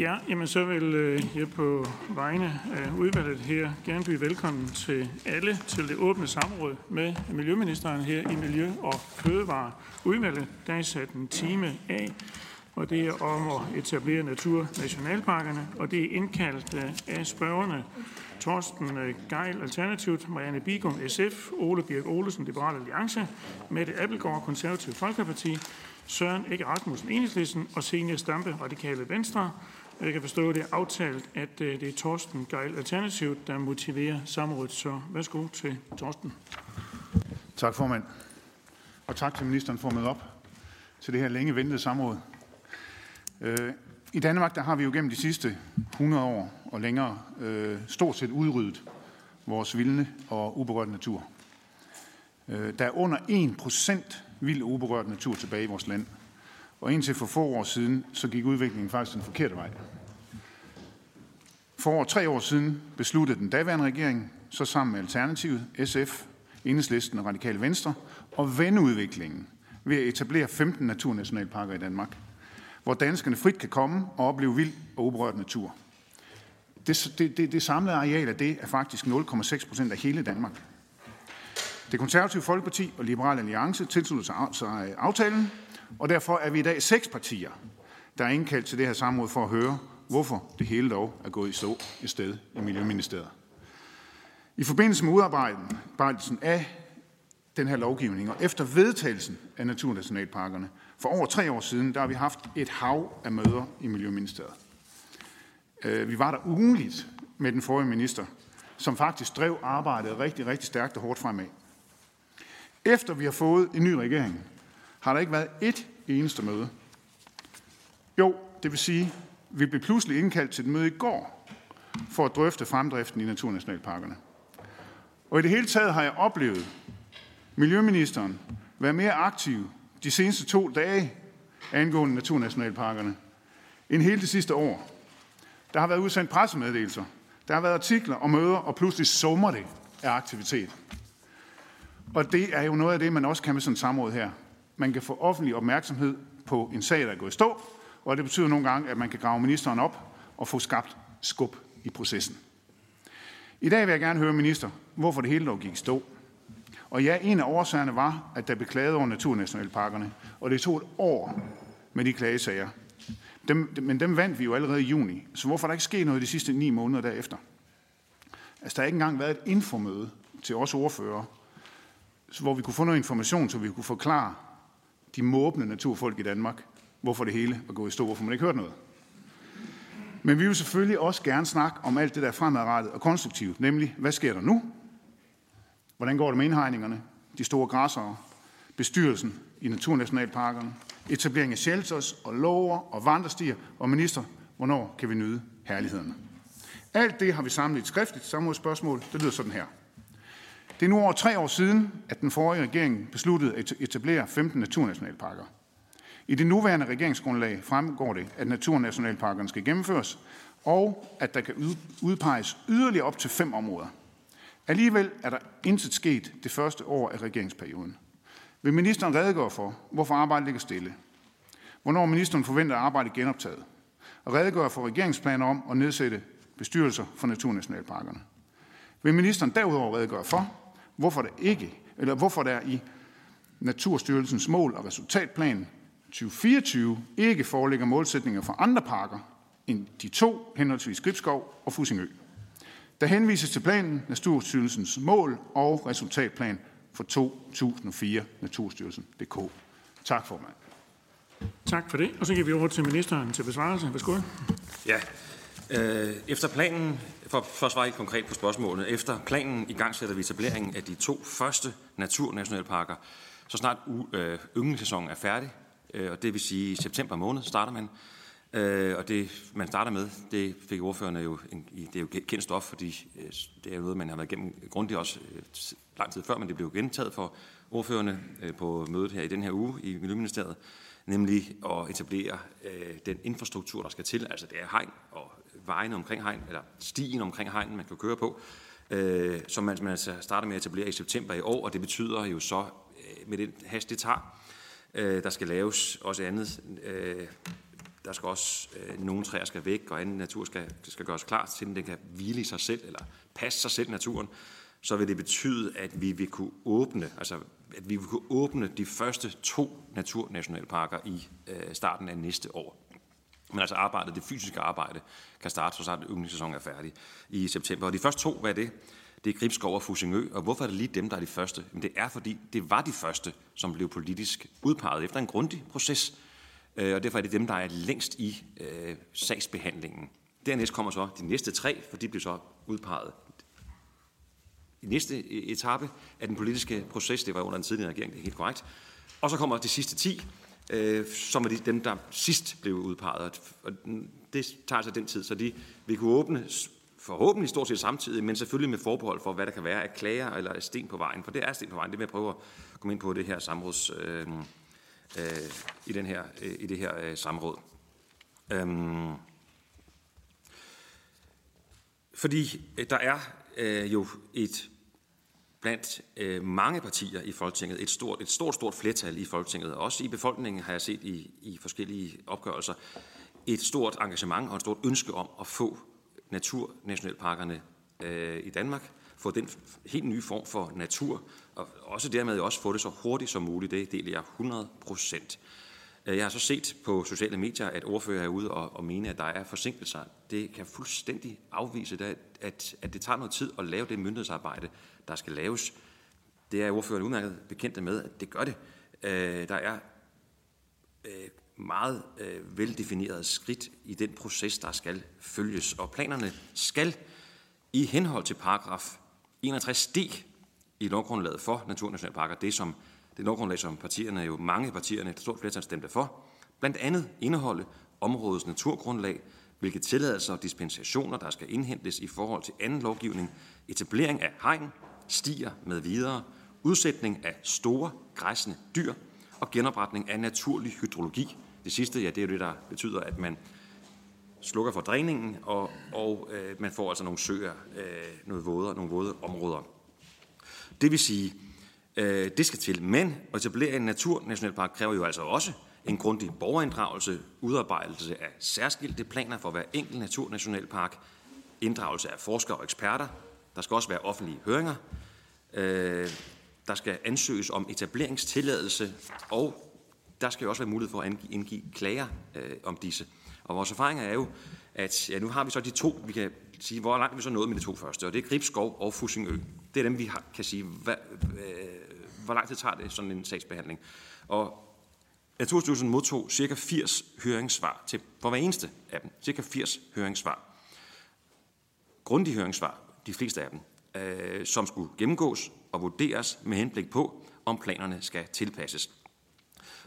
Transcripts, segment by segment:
Ja, jamen så vil øh, jeg på vegne af udvalget her gerne byde velkommen til alle til det åbne samråd med Miljøministeren her i Miljø- og Fødevareudvalget. Der er sat en time af, og det er om at etablere naturnationalparkerne, og det er indkaldt øh, af spørgerne Torsten øh, Geil, Alternativet, Marianne Bigum, SF, Ole Birk Olesen, Liberal Alliance, Mette Appelgaard, Konservativ Folkeparti, Søren Ikke Rasmussen, Enhedslisten og Senior Stampe, Radikale Venstre. Jeg kan forstå, at det er aftalt, at øh, det er Torsten Geil Alternativet, der motiverer samrådet. Så værsgo til Torsten. Tak, formand. Og tak til ministeren for at møde op til det her længe ventede samråd. Øh, I Danmark der har vi jo gennem de sidste 100 år og længere øh, stort set udryddet vores vilde og uberørte natur. Der er under 1 procent vild og uberørt natur tilbage i vores land. Og indtil for få år siden, så gik udviklingen faktisk den forkerte vej. For over tre år siden besluttede den daværende regering, så sammen med Alternativet, SF, Enhedslisten og Radikale Venstre, at vende udviklingen ved at etablere 15 naturnationalparker i Danmark, hvor danskerne frit kan komme og opleve vild og uberørt natur. Det, det, det, det samlede areal af det er faktisk 0,6 procent af hele Danmark. Det konservative Folkeparti og Liberale Alliance tilslutter sig aftalen, og derfor er vi i dag seks partier, der er indkaldt til det her samråd for at høre, hvorfor det hele dog er gået i stå i sted i Miljøministeriet. I forbindelse med udarbejdelsen af den her lovgivning, og efter vedtagelsen af naturnationalparkerne for over tre år siden, der har vi haft et hav af møder i Miljøministeriet. Øh, vi var der ugenligt med den forrige minister, som faktisk drev arbejdet rigtig, rigtig stærkt og hårdt fremad. Efter vi har fået en ny regering, har der ikke været et eneste møde. Jo, det vil sige, vi blev pludselig indkaldt til et møde i går for at drøfte fremdriften i naturnationalparkerne. Og i det hele taget har jeg oplevet Miljøministeren være mere aktiv de seneste to dage angående naturnationalparkerne end hele det sidste år. Der har været udsendt pressemeddelelser, der har været artikler og møder, og pludselig summer det af aktivitet. Og det er jo noget af det, man også kan med sådan et samråd her. Man kan få offentlig opmærksomhed på en sag, der er gået i stå, og det betyder nogle gange, at man kan grave ministeren op og få skabt skub i processen. I dag vil jeg gerne høre minister, hvorfor det hele dog gik i stå. Og ja, en af årsagerne var, at der blev klaget over naturnationalparkerne, og det tog et år med de klagesager. Dem, men dem vandt vi jo allerede i juni, så hvorfor er der ikke sket noget de sidste ni måneder derefter? Altså, der har ikke engang været et infomøde til os ordfører hvor vi kunne få noget information, så vi kunne forklare de måbende naturfolk i Danmark, hvorfor det hele var gået i stå, hvorfor man ikke hørt noget. Men vi vil selvfølgelig også gerne snakke om alt det, der er fremadrettet og konstruktivt, nemlig, hvad sker der nu? Hvordan går det med indhegningerne, de store græssere, bestyrelsen i naturnationalparkerne, etablering af shelters og lover og vandrestier, og minister, hvornår kan vi nyde herlighederne? Alt det har vi samlet i et skriftligt samrådsspørgsmål. Det lyder sådan her. Det er nu over tre år siden, at den forrige regering besluttede at etablere 15 naturnationalparker. I det nuværende regeringsgrundlag fremgår det, at naturnationalparkerne skal gennemføres, og at der kan udpeges yderligere op til fem områder. Alligevel er der intet sket det første år af regeringsperioden. Vil ministeren redegøre for, hvorfor arbejdet ligger stille? Hvornår ministeren forventer at arbejde genoptaget? Og redegøre for regeringsplaner om at nedsætte bestyrelser for naturnationalparkerne. Vil ministeren derudover redegøre for, hvorfor der ikke, eller hvorfor der i Naturstyrelsens mål- og resultatplan 2024 ikke foreligger målsætninger for andre parker end de to, henholdsvis Gribskov og Fusingø. Der henvises til planen Naturstyrelsens mål- og resultatplan for 2004 Naturstyrelsen.dk. Tak formand. Tak for det. Og så giver vi over til ministeren til besvarelse. Værsgo. Ja, Øh, efter planen, for, for at svare helt konkret på spørgsmålet, efter planen i gang sætter vi etableringen af de to første naturnationalparker, så snart øh, ynglesæsonen er færdig, øh, og det vil sige i september måned starter man. Øh, og det, man starter med, det fik ordførerne jo, en, det er jo kendt stof, fordi øh, det er jo noget, man har været igennem grundigt også øh, lang tid før, men det blev gentaget for ordførerne øh, på mødet her i den her uge i Miljøministeriet, nemlig at etablere øh, den infrastruktur, der skal til, altså det er hegn og vejen omkring hegn, eller stien omkring hegn, man kan køre på, øh, som man, man altså starter med at etablere i september i år, og det betyder jo så, øh, med den hast, det tager, øh, der skal laves også andet. Øh, der skal også øh, nogle træer skal væk, og anden natur skal, skal gøres klar til, den kan hvile i sig selv, eller passe sig selv naturen, så vil det betyde, at vi vil kunne åbne, altså at vi vil kunne åbne de første to naturnationalparker i øh, starten af næste år. Men altså arbejdet, det fysiske arbejde, kan starte, så snart yndlingssæsonen er færdig i september. Og de første to, hvad er det? Det er Gribskov og Fusingø. Og hvorfor er det lige dem, der er de første? Jamen det er, fordi det var de første, som blev politisk udpeget efter en grundig proces. Øh, og derfor er det dem, der er længst i øh, sagsbehandlingen. Dernæst kommer så de næste tre, for de bliver så udpeget i næste e-, etape af den politiske proces. Det var under den tidligere regering, det er helt korrekt. Og så kommer de sidste 10, øh, som er de, dem, der sidst blev udpeget. Og det tager sig den tid, så de vil kunne åbne forhåbentlig stort set samtidig, men selvfølgelig med forbehold for, hvad der kan være af klager eller sten på vejen. For det er sten på vejen. Det vil jeg prøve at komme ind på det her samråds, øh, øh, i, den her, øh, i det her øh, samråd. Øhm, fordi øh, der er øh, jo et blandt øh, mange partier i Folketinget, et stort, et stort, stort flertal i Folketinget, også i befolkningen har jeg set i, i forskellige opgørelser, et stort engagement og et stort ønske om at få naturnationalparkerne øh, i Danmark, få den helt nye form for natur, og også dermed også få det så hurtigt som muligt. Det deler jeg 100 procent. Øh, jeg har så set på sociale medier, at ordfører er ude og, og mene, at der er forsinkelser. Det kan fuldstændig afvise, at, at, at det tager noget tid at lave det myndighedsarbejde, der skal laves. Det er ordføreren udmærket bekendt med, at det gør det. Øh, der er øh, meget øh, veldefinerede skridt i den proces, der skal følges. Og planerne skal i henhold til paragraf 61d i lovgrundlaget for Naturnationalparker, det som det lovgrundlag, som partierne, jo mange partierne, et stort flertal stemte for, blandt andet indeholde områdets naturgrundlag, hvilke tilladelser og dispensationer, der skal indhentes i forhold til anden lovgivning, etablering af hegn, stier med videre, udsætning af store græsne dyr og genopretning af naturlig hydrologi. Det sidste, ja, det er jo det, der betyder, at man slukker for dræningen, og, og øh, man får altså nogle søer, øh, noget våde, nogle våde områder. Det vil sige, øh, det skal til. Men at etablere en naturnationalpark kræver jo altså også en grundig borgerinddragelse, udarbejdelse af særskilte planer for hver enkelt naturnationalpark, inddragelse af forskere og eksperter. Der skal også være offentlige høringer. Øh, der skal ansøges om etableringstilladelse, og der skal jo også være mulighed for at indgive klager øh, om disse. Og vores erfaring er jo, at ja, nu har vi så de to, vi kan sige, hvor langt vi så nået med de to første, og det er Gribskov og Fusingø. Det er dem, vi har, kan sige, hvad, øh, hvor lang tid tager det sådan en sagsbehandling. Og Naturstyrelsen modtog cirka 80 høringssvar til, for hver eneste af dem. Cirka 80 høringssvar. Grundige høringssvar, de fleste af dem, øh, som skulle gennemgås og vurderes med henblik på, om planerne skal tilpasses.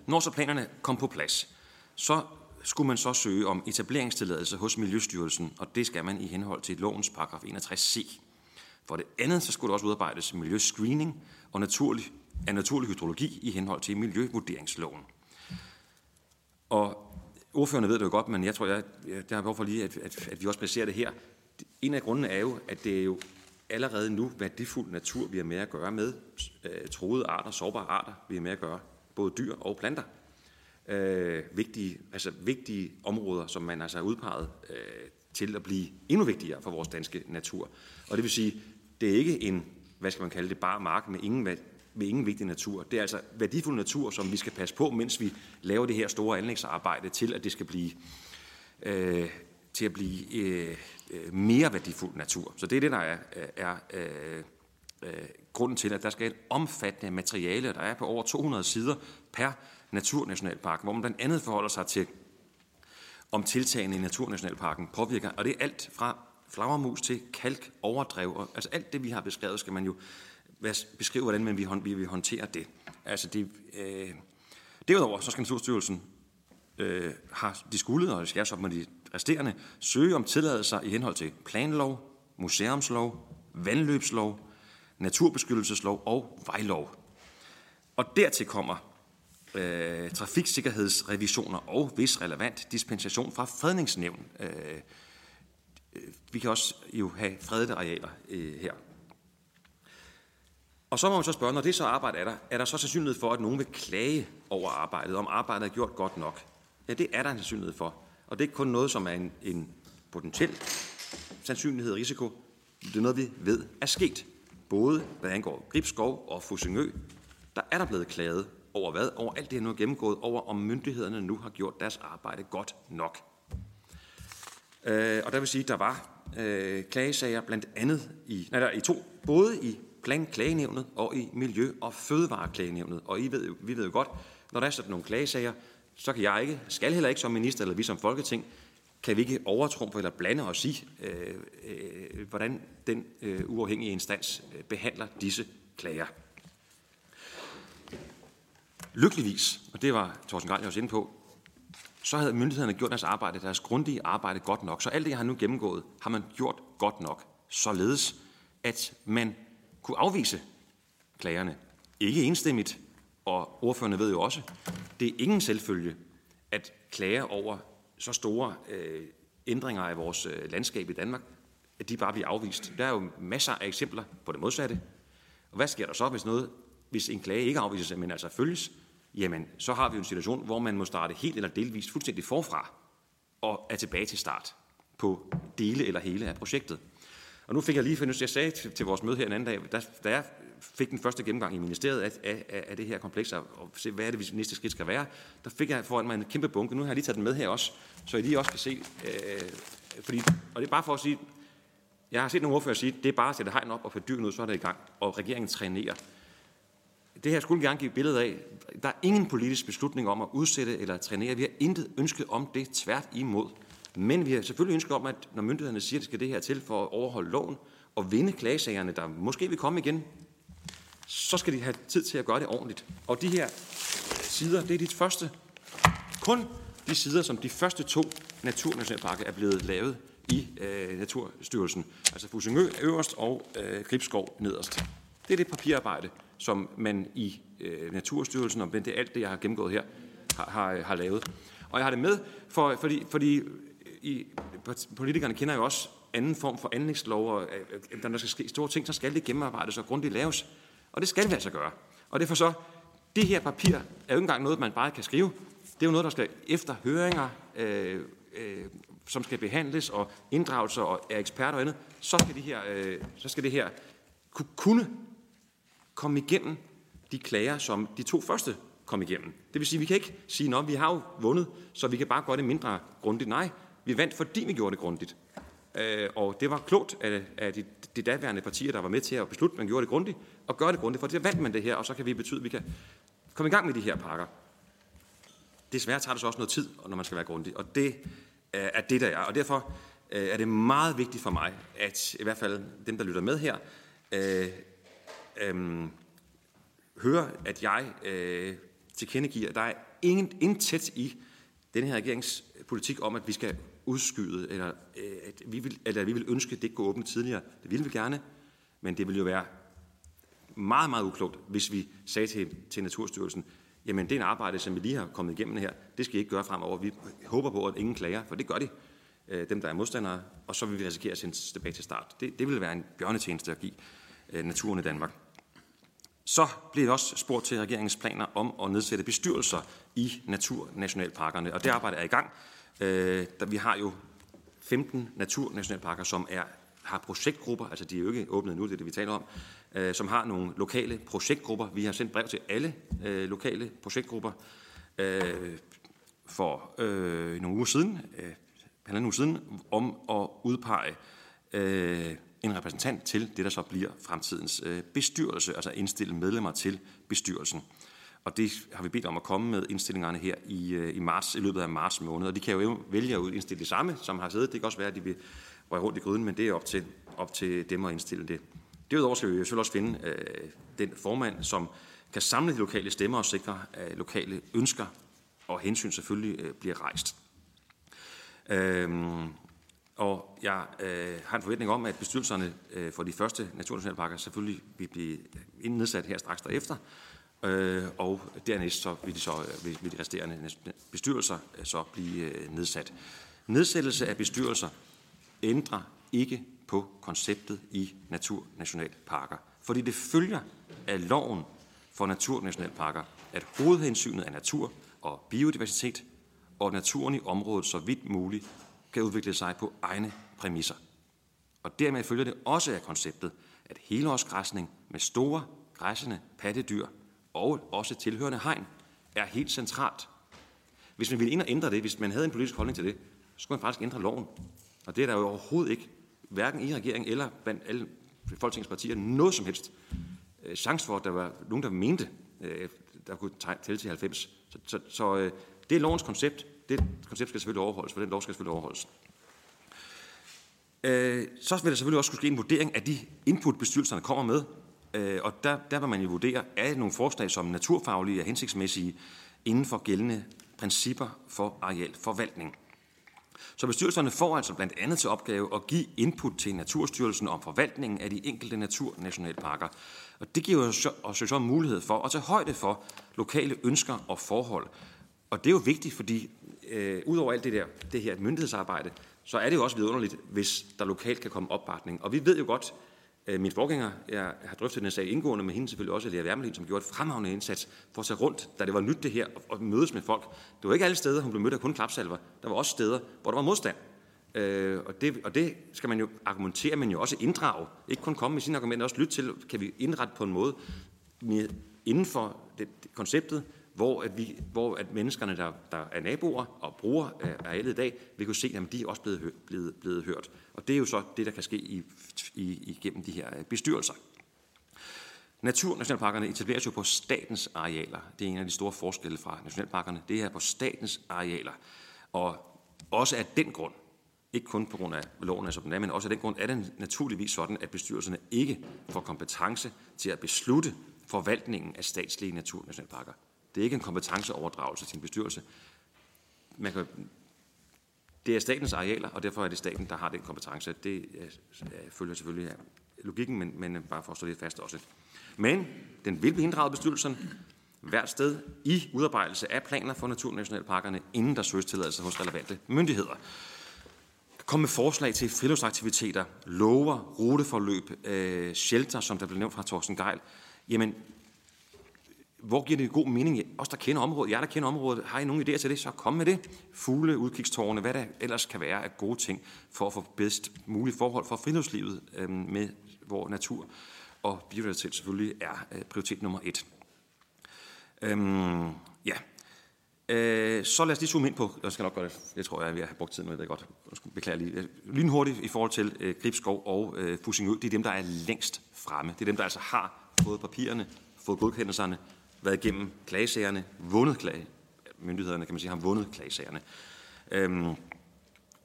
Når så planerne kom på plads, så skulle man så søge om etableringstilladelse hos Miljøstyrelsen, og det skal man i henhold til lovens paragraf 61c. For det andet, så skulle der også udarbejdes miljøscreening og naturlig, af naturlig hydrologi i henhold til miljøvurderingsloven. Og ordførerne ved det jo godt, men jeg tror, jeg, jeg, jeg har behov for lige, at, at, at vi også placerer det her. En af grundene er jo, at det er jo allerede nu værdifuld natur, vi har med at gøre med. Øh, troede arter, sårbare arter, vi har med at gøre. Både dyr og planter. Øh, vigtige, altså vigtige områder, som man altså har udpeget øh, til at blive endnu vigtigere for vores danske natur. Og det vil sige, det er ikke en, hvad skal man kalde det, bare mark med ingen, med ingen vigtig natur. Det er altså værdifuld natur, som vi skal passe på, mens vi laver det her store anlægsarbejde til, at det skal blive, øh, til at blive øh, øh mere værdifuld natur. Så det er det, der er, er øh, øh, grunden til, at der skal et omfattende materiale, der er på over 200 sider per naturnationalpark, hvor man blandt andet forholder sig til, om tiltagene i Naturnationalparken påvirker, og det er alt fra flagermus til kalk, overdrev, og, altså alt det, vi har beskrevet, skal man jo beskrive, hvordan man vi vil håndtere det. Altså det, øh, derudover så skal Naturstyrelsen øh, har de skulle, og skal så med de resterende, søge om tilladelser i henhold til planlov, museumslov, vandløbslov, naturbeskyttelseslov og vejlov. Og dertil kommer øh, trafiksikkerhedsrevisioner og hvis relevant dispensation fra fredningsnævn. Øh, øh vi kan også jo have fredede arealer øh, her. Og så må man så spørge, når det så arbejde er der, er der så sandsynlighed for, at nogen vil klage over arbejdet, om arbejdet er gjort godt nok? Ja, det er der en sandsynlighed for. Og det er ikke kun noget, som er en, en potentiel sandsynlighed og risiko. Det er noget, vi ved er sket. Både hvad angår Gribskov og Fusingø, der er der blevet klaget over hvad? Over alt det, her nu er gennemgået, over om myndighederne nu har gjort deres arbejde godt nok. Øh, og der vil sige, at der var øh, klagesager blandt andet i, nej, der, i to, både i planklagenævnet og i Miljø- og Fødevareklagenævnet. Og I ved, vi ved jo godt, når der er sådan nogle klagesager, så kan jeg ikke, skal heller ikke som minister eller vi som folketing, kan vi ikke overtrumpe eller blande os i, øh, øh, hvordan den øh, uafhængige instans øh, behandler disse klager. Lykkeligvis, og det var Thorsten Grant også inde på, så havde myndighederne gjort deres arbejde, deres grundige arbejde godt nok. Så alt det, jeg har nu gennemgået, har man gjort godt nok. Således, at man kunne afvise klagerne. Ikke enstemmigt, og ordførende ved jo også, det er ingen selvfølge, at klager over så store øh, ændringer af vores øh, landskab i Danmark, at de bare bliver afvist. Der er jo masser af eksempler på det modsatte. Og hvad sker der så, hvis, noget, hvis en klage ikke afvises, men altså følges? Jamen, så har vi jo en situation, hvor man må starte helt eller delvist fuldstændig forfra og er tilbage til start på dele eller hele af projektet. Og nu fik jeg lige fundet, jeg sagde til, til vores møde her en anden dag, da, da jeg fik den første gennemgang i ministeriet af, af, af det her kompleks, og se, hvad er det, vi næste skridt skal være, der fik jeg foran mig en kæmpe bunke. Nu har jeg lige taget den med her også, så I lige også kan se, øh, fordi, og det er bare for at sige, jeg har set nogle ordfører sige, det er bare at sætte hegn op og få dyrene ud, så er det i gang, og regeringen trænerer. Det her skulle gerne give et billede af, der er ingen politisk beslutning om at udsætte eller trænere. Vi har intet ønske om det tvært imod. Men vi har selvfølgelig ønsket om, at når myndighederne siger, at det skal det her til for at overholde loven og vinde klagesagerne, der måske vil komme igen, så skal de have tid til at gøre det ordentligt. Og de her sider, det er de første, kun de sider, som de første to naturnationalparker er blevet lavet i øh, Naturstyrelsen. Altså Fusingø øverst og øh, Gribskov nederst. Det er det papirarbejde, som man i øh, Naturstyrelsen, og det er alt det, jeg har gennemgået her, har, har, har lavet. Og jeg har det med, for, fordi, fordi i, politikerne kender jo også anden form for anlægslov, og øh, øh, når der skal ske store ting, så skal det gennemarbejdes og grundigt laves. Og det skal vi altså gøre. Og derfor så, det her papir er jo ikke engang noget, man bare kan skrive. Det er jo noget, der skal efter høringer, øh, øh, som skal behandles, og inddragelser og er eksperter og andet, så skal, de her, øh, så skal det her kunne komme igennem de klager, som de to første kom igennem. Det vil sige, at vi kan ikke sige, at vi har jo vundet, så vi kan bare gøre det mindre grundigt. Nej, vi vandt, fordi vi gjorde det grundigt. Øh, og det var klogt af, af de, de daværende partier, der var med til at beslutte, at man gjorde det grundigt, og gøre det grundigt, for det vandt man det her, og så kan vi betyde, at vi kan komme i gang med de her pakker. Desværre tager det så også noget tid, når man skal være grundig, og det øh, er det, der er. Og derfor øh, er det meget vigtigt for mig, at i hvert fald dem, der lytter med her, øh, øh, hører, at jeg øh, tilkendegiver, at der er ingen, intet i den her regerings politik om, at vi skal udskyde, eller øh, at vi vil, eller at vi vil ønske, at det kunne åbne tidligere. Det ville vi gerne, men det ville jo være meget, meget uklogt, hvis vi sagde til, til Naturstyrelsen, jamen det er en arbejde, som vi lige har kommet igennem her, det skal I ikke gøre fremover. Vi håber på, at ingen klager, for det gør de, øh, dem der er modstandere, og så vil vi risikere at sende tilbage til start. Det, det vil være en bjørnetjeneste at give øh, naturen i Danmark. Så blev det også spurgt til regeringens planer om at nedsætte bestyrelser i naturnationalparkerne, og det arbejde er i gang. Øh, vi har jo 15 naturnationalparker, som er, har projektgrupper, altså de er jo ikke åbnet nu, det er det, vi taler om, øh, som har nogle lokale projektgrupper. Vi har sendt brev til alle øh, lokale projektgrupper øh, for øh, nogle uger siden, øh, halvanden uge siden, om at udpege øh, en repræsentant til det, der så bliver fremtidens øh, bestyrelse, altså indstille medlemmer til bestyrelsen. Og det har vi bedt om at komme med indstillingerne her i, øh, i marts, i løbet af marts måned. Og de kan jo vælge at indstille det samme, som har siddet. Det kan også være, at de vil røre rundt i gryden, men det er op til, op til dem at indstille det. Derudover skal vi selvfølgelig også finde øh, den formand, som kan samle de lokale stemmer og sikre, at lokale ønsker og hensyn selvfølgelig øh, bliver rejst. Øhm, og jeg øh, har en forventning om, at bestyrelserne øh, for de første naturnationalparker selvfølgelig vil blive øh, nedsat her straks derefter, øh, og dernæst så vil de, så, øh, vil, vil de resterende bestyrelser øh, så blive øh, nedsat. Nedsættelse af bestyrelser ændrer ikke på konceptet i naturnationalparker, fordi det følger af loven for naturnationalparker, at hovedhensynet er natur og biodiversitet og naturen i området så vidt muligt kan udvikle sig på egne præmisser. Og dermed følger det også af konceptet, at helårsgræsning med store, græssende pattedyr og også tilhørende hegn er helt centralt. Hvis man ville ind og ændre det, hvis man havde en politisk holdning til det, så skulle man faktisk ændre loven. Og det er der jo overhovedet ikke, hverken i regeringen eller blandt alle Folketingets partier, noget som helst øh, chance for, at der var nogen, der mente, øh, der kunne tælle til 90. Så, så, så øh, det er lovens koncept. Det koncept skal selvfølgelig overholdes, for den lov skal selvfølgelig overholdes. Øh, så vil der selvfølgelig også skulle ske en vurdering af de input, bestyrelserne kommer med. Øh, og der, der vil man jo vurdere, er nogle forslag, som naturfaglige og hensigtsmæssige inden for gældende principper for arealforvaltning. Så bestyrelserne får altså blandt andet til opgave at give input til Naturstyrelsen om forvaltningen af de enkelte naturnationalparker. Og det giver os jo så mulighed for at tage højde for lokale ønsker og forhold. Og det er jo vigtigt, fordi øh, udover alt det der, det her myndighedsarbejde, så er det jo også vidunderligt, hvis der lokalt kan komme opbakning. Og vi ved jo godt, Øh, min forgænger, jeg har drøftet den sag indgående med hende, selvfølgelig også Lea Wermelin, som gjorde et fremragende indsats for at tage rundt, da det var nyt det her, og mødes med folk. Det var ikke alle steder, hun blev mødt af kun klapsalver. Der var også steder, hvor der var modstand. Øh, og, det, og det skal man jo argumentere, men jo også inddrage. Ikke kun komme med sine argumenter, også lytte til, kan vi indrette på en måde med, inden for det, det, konceptet, hvor, at, vi, hvor at menneskerne, der, der er naboer og bruger arealet øh, i dag, vil kunne se, at de er også blevet, blevet, blevet hørt. Og det er jo så det, der kan ske i, i, igennem de her øh, bestyrelser. Naturnationalparkerne etableres jo på statens arealer. Det er en af de store forskelle fra nationalparkerne. Det er på statens arealer. Og også af den grund, ikke kun på grund af loven, som den er, men også af den grund er det naturligvis sådan, at bestyrelserne ikke får kompetence til at beslutte forvaltningen af statslige naturnationalparker. Det er ikke en kompetenceoverdragelse til en bestyrelse. Man kan, det er statens arealer, og derfor er det staten, der har den kompetence. Det øh, øh, følger selvfølgelig af logikken, men, men øh, bare for at stå lidt fast også. Men den vil blive inddraget bestyrelsen hvert sted i udarbejdelse af planer for naturnationalparkerne, inden der søges tilladelse hos relevante myndigheder. Kom med forslag til friluftsaktiviteter, lover, ruteforløb, øh, shelter, som der blev nævnt fra Thorsten Geil. Jamen, hvor giver det god mening? Os, der kender området, jeg der kender området, har I nogen idéer til det, så kom med det. Fugle, udkigstårne, hvad der ellers kan være af gode ting for at få bedst mulige forhold for friluftslivet øh, med, hvor natur og biodiversitet selvfølgelig er øh, prioritet nummer et. Øhm, ja. Øh, så lad os lige zoome ind på, jeg skal nok gøre det, jeg tror, jeg vil have brugt tid jeg det godt. Beklager lige. Øh, lynhurtigt i forhold til øh, Gribskov og øh, Fussingø, det er dem, der er længst fremme. Det er dem, der altså har fået papirerne, fået godkendelserne, været igennem klagesagerne, vundet klage. Myndighederne, kan man sige, har vundet klagesagerne. Øhm,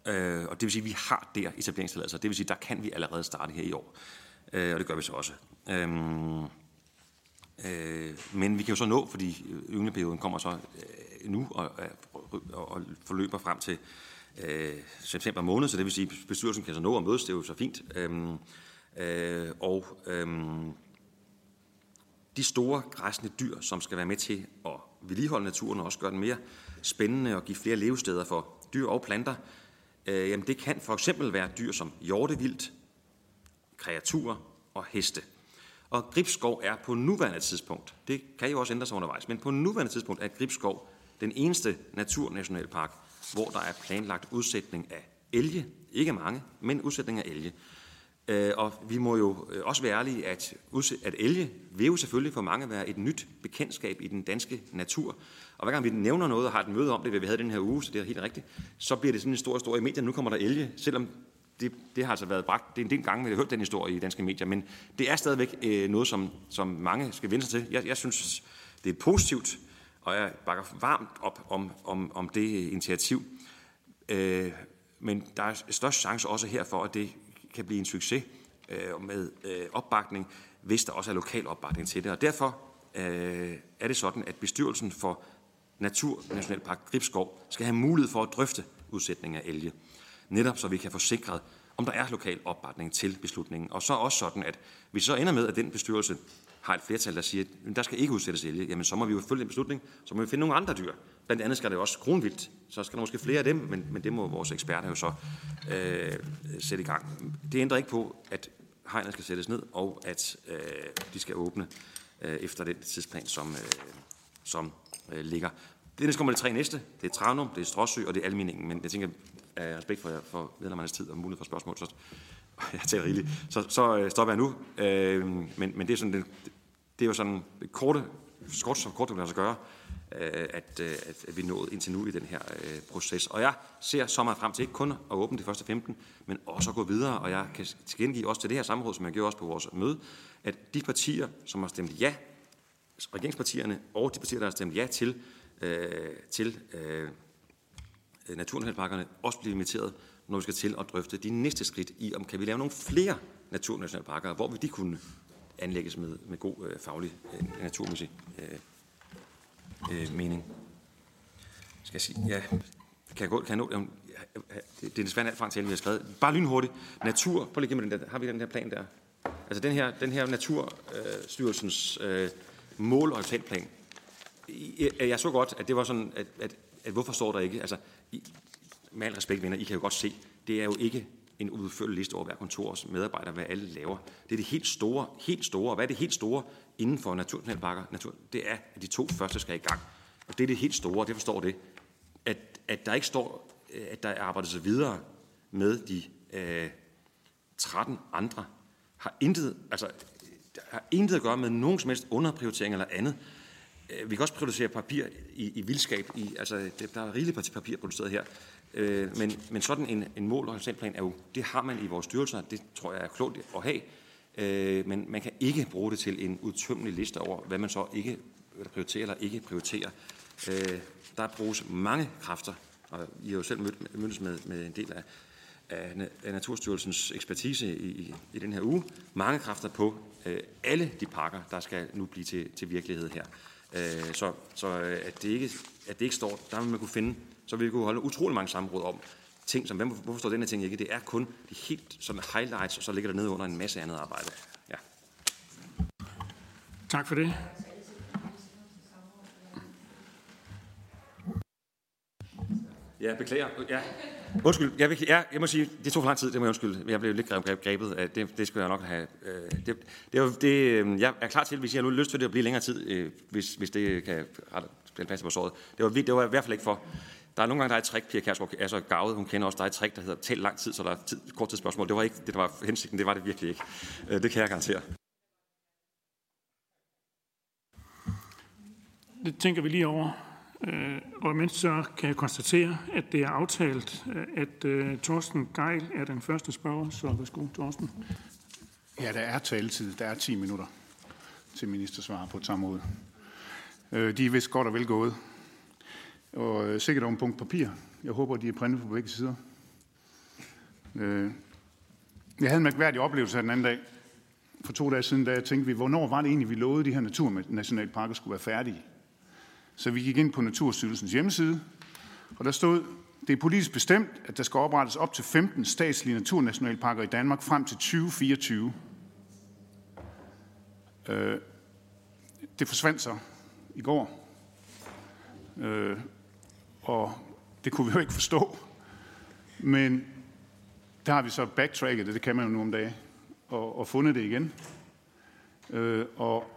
øh, og det vil sige, at vi har der etableringstilladelser. Det vil sige, der kan vi allerede starte her i år. Øh, og det gør vi så også. Øhm, øh, men vi kan jo så nå, fordi yngleperioden kommer så øh, nu og, og, og forløber frem til øh, september måned, så det vil sige, at bestyrelsen kan så nå at mødes, det er jo så fint. Øhm, øh, og øhm, de store græsne dyr, som skal være med til at vedligeholde naturen og også gøre den mere spændende og give flere levesteder for dyr og planter, øh, jamen det kan for eksempel være dyr som hjortevildt, kreaturer og heste. Og Gribskov er på nuværende tidspunkt, det kan jo også ændre sig undervejs, men på nuværende tidspunkt er Gribskov den eneste naturnationalpark, hvor der er planlagt udsætning af elge. Ikke mange, men udsætning af elge. Øh, og vi må jo øh, også være ærlige, at, at elge vil jo selvfølgelig for mange være et nyt bekendtskab i den danske natur. Og hver gang vi nævner noget og har et møde om det, hvad vi havde den her uge, så det er helt rigtigt, så bliver det sådan en stor historie i medierne. Nu kommer der elge, selvom det, det har altså været bragt. Det er en del gange, vi har hørt den historie i danske medier, men det er stadigvæk øh, noget, som, som mange skal vende sig til. Jeg, jeg synes, det er positivt, og jeg bakker varmt op om, om, om det initiativ. Øh, men der er størst chance også her for, at det kan blive en succes øh, med øh, opbakning, hvis der også er lokal opbakning til det. Og derfor øh, er det sådan, at bestyrelsen for Naturnationalpark Gribskov skal have mulighed for at drøfte udsætning af elge. Netop så vi kan få sikret, om der er lokal opbakning til beslutningen. Og så også sådan, at vi så ender med, at den bestyrelse har et flertal, der siger, at der skal ikke udsættes elge, jamen så må vi jo følge den beslutning, så må vi finde nogle andre dyr. Blandt andet skal det også kronvildt, så skal der måske flere af dem, men, men det må vores eksperter jo så øh, sætte i gang. Det ændrer ikke på, at hegnet skal sættes ned, og at øh, de skal åbne øh, efter den tidsplan, som, øh, som øh, ligger. Det næste kommer de tre næste. Det er Tranum, det er Stråsø og det er Almindingen. Men jeg tænker, af respekt for, for medlemmernes tid og mulighed for spørgsmål, så jeg tager rigeligt, så, så øh, stopper jeg nu. Øh, men, men det er sådan, det, det er jo sådan korte, kort, som kort det kan lade sig gøre, øh, at, øh, at, at vi er nået indtil nu i den her øh, proces. Og jeg ser så meget frem til ikke kun at åbne de første 15, men også at gå videre, og jeg kan tilkendegive også til det her samråd, som jeg gjorde også på vores møde, at de partier, som har stemt ja, regeringspartierne og de partier, der har stemt ja til, øh, til øh, naturnationalparkerne, også bliver inviteret, når vi skal til at drøfte de næste skridt i, om kan vi lave nogle flere naturnationalparker, hvor vil de kunne anlægges med, med god øh, faglig øh, naturmæssig øh, øh, mening. Skal jeg sige, ja, kan jeg, gå, kan jeg nå, jamen, det er desværre alt fra vi har skrevet. Bare lynhurtigt. Natur, prøv lige den der, har vi den der plan der? Altså den her, den her Naturstyrelsens øh, mål- og resultatplan. Jeg så godt, at det var sådan, at, at, at hvorfor står der ikke, altså i, med al respekt, venner, I kan jo godt se, det er jo ikke en udførlig liste over hver kontors medarbejdere, hvad alle laver. Det er det helt store, helt store. Hvad er det helt store inden for naturnationalparker? Natur, det er, at de to første skal i gang. Og det er det helt store, det forstår det. At, at der ikke står, at der arbejdes sig videre med de øh, 13 andre, har intet, altså, har intet at gøre med nogen som helst underprioritering eller andet. Øh, vi kan også prioritere papir i, i vildskab. I, altså, der er rigeligt papir produceret her. Øh, men, men sådan en, en mål- og resultatplan er jo, det har man i vores styrelser, det tror jeg er klogt at have, øh, men man kan ikke bruge det til en udtømmelig liste over, hvad man så ikke prioriterer eller ikke prioriterer. Øh, der bruges mange kræfter, og I har jo selv mødt, mødtes med, med en del af, af, af Naturstyrelsens ekspertise i, i, i den her uge, mange kræfter på øh, alle de pakker, der skal nu blive til, til virkelighed her. Øh, så så øh, at, det ikke, at det ikke står, der vil man kunne finde så vi kunne holde utrolig mange samråd om ting, som, hvorfor står denne ting ikke? Det er kun de helt som highlights, og så ligger der nede under en masse andet arbejde. Ja. Tak for det. Ja, beklager. Ja. Undskyld, jeg, vil, ja, jeg må sige, det tog for lang tid, det må jeg undskylde. Jeg blev lidt grebet, det, det skal jeg nok have. Øh, det, det, det, øh, jeg er klar til, hvis jeg har lyst til det at blive længere tid, øh, hvis, hvis det kan rette passe på såret. Det var, det var i hvert fald ikke for. Der er nogle gange, der er et trick, Pia Kærsgaard er så gavet, hun kender også, der er et trick, der hedder tæl lang tid, så der er tid, kort tid spørgsmål. Det var ikke det, der var hensigten, det var det virkelig ikke. Øh, det kan jeg garantere. Det tænker vi lige over. Øh, og imens så kan jeg konstatere, at det er aftalt, øh, at Torsten Geil er den første spørger. Så værsgo, Torsten. Ja, der er taletid. Der er 10 minutter til ministersvar på et samråd. De er vist godt og vel gået og øh, sikkert om en punkt papir. Jeg håber, de er printet på begge sider. Øh, jeg havde en mærkværdig oplevelse her den anden dag, for to dage siden, da jeg tænkte, vi, hvornår var det egentlig, vi lovede, at de her naturnationalparker skulle være færdige. Så vi gik ind på Naturstyrelsens hjemmeside, og der stod, det er politisk bestemt, at der skal oprettes op til 15 statslige naturnationalparker i Danmark frem til 2024. Øh, det forsvandt så i går øh, og det kunne vi jo ikke forstå. Men der har vi så backtracket det, det kan man jo nu om dagen, og, og fundet det igen. Øh, og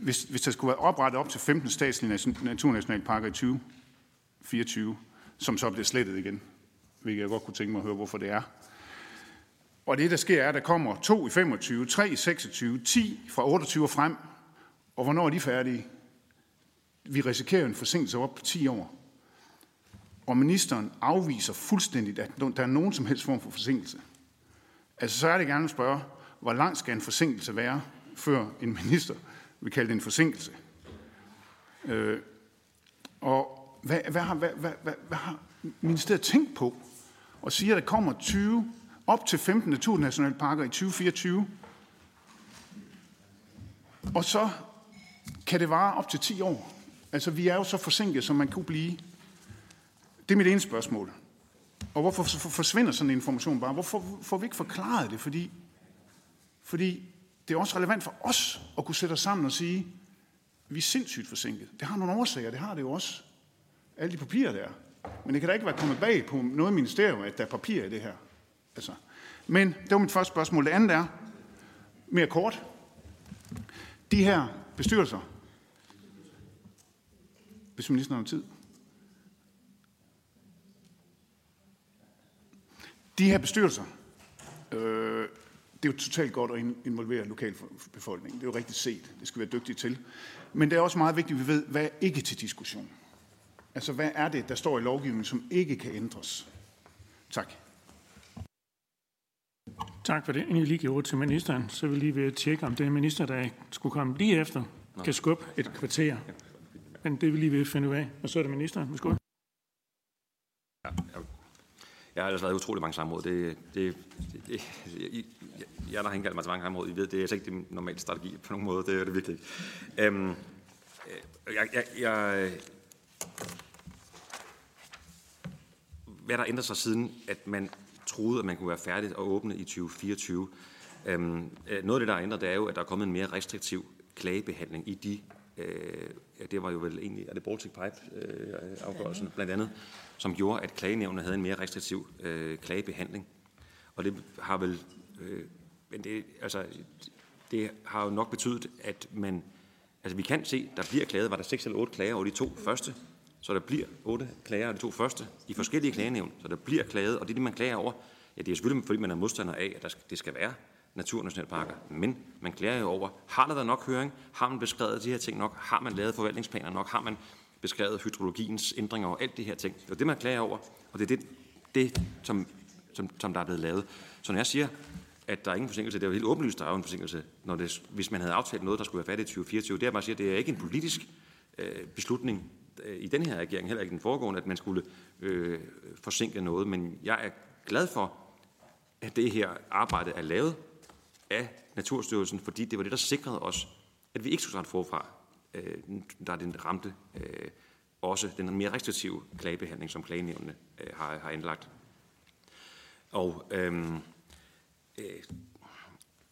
hvis, hvis der skulle være oprettet op til 15 statslige naturnationalparker i 2024, som så bliver slettet igen, hvilket jeg godt kunne tænke mig at høre, hvorfor det er. Og det, der sker, er, at der kommer to i 25, tre i 26, 10 fra 28 og frem. Og hvornår er de færdige? Vi risikerer en forsinkelse op på 10 år og ministeren afviser fuldstændigt, at der er nogen som helst form for forsinkelse, altså så er det gerne at spørge, hvor lang skal en forsinkelse være, før en minister vil kalde det en forsinkelse? Øh, og hvad, hvad, har, hvad, hvad, hvad, hvad har ministeriet tænkt på? Og siger, at der kommer 20, op til 15 naturnationalparker i 2024. Og så kan det vare op til 10 år. Altså, vi er jo så forsinket, som man kunne blive. Det er mit ene spørgsmål. Og hvorfor forsvinder sådan en information bare? Hvorfor får vi ikke forklaret det? Fordi, fordi det er også relevant for os at kunne sætte os sammen og sige, vi er sindssygt forsinket. Det har nogle årsager, det har det jo også. Alle de papirer der. Men det kan da ikke være kommet bag på noget ministerium, at der er papir i det her. Altså. Men det var mit første spørgsmål. Det andet er, mere kort. De her bestyrelser, hvis ministeren har tid. De her bestyrelser, øh, det er jo totalt godt at involvere lokalbefolkningen. Det er jo rigtigt set. Det skal vi være dygtige til. Men det er også meget vigtigt, at vi ved, hvad er ikke til diskussion. Altså, hvad er det, der står i lovgivningen, som ikke kan ændres? Tak. Tak for det. Inden jeg lige giver ord til ministeren, så vil jeg lige ved at tjekke, om den minister, der skulle komme lige efter, kan skubbe et kvarter. Men det vil lige ved at finde ud af. Og så er det ministeren. Værsgo. Ja, jeg har ellers været utrolig mange samråd. Det, det, det, det, jeg, jeg, der har indkaldt mig til mange samråd. I ved, det er altså ikke den normale strategi på nogen måde. Det er det virkelig ikke. Øhm, øh, jeg, jeg, jeg, hvad der ændrer sig siden, at man troede, at man kunne være færdig og åbne i 2024. Øhm, øh, noget af det, der er ændret, det er jo, at der er kommet en mere restriktiv klagebehandling i de, øh, ja, det var jo vel egentlig, er det Baltic Pipe-afgørelsen øh, blandt andet, som gjorde, at klagenævnet havde en mere restriktiv øh, klagebehandling. Og det har vel, øh, men det, altså, det har jo nok betydet, at man, altså vi kan se, der bliver klaget, var der seks eller otte klager over de to første, så der bliver otte klager over de to første i forskellige klagenævn, så der bliver klaget, og det er det, man klager over. Ja, det er selvfølgelig, fordi man er modstander af, at der det skal være naturnationalparker, men man klager jo over, har der været nok høring? Har man beskrevet de her ting nok? Har man lavet forvaltningsplaner nok? Har man beskrevet hydrologiens ændringer og alt det her ting? Det er det, man klager over, og det er det, det som, som, som der er blevet lavet. Så når jeg siger, at der er ingen forsinkelse, det er jo helt åbenlyst, der er jo en forsinkelse, når det, hvis man havde aftalt noget, der skulle være færdigt i 2024. Det er bare at sige, at det er ikke en politisk øh, beslutning, Øh, i den her regering, heller ikke den foregående, at man skulle øh, forsinke noget. Men jeg er glad for, at det her arbejde er lavet af Naturstyrelsen, fordi det var det, der sikrede os, at vi ikke skulle starte forfra, øh, der den ramte øh, også den mere restriktive klagebehandling, som klagenævnene øh, har, har indlagt. Og øh, øh,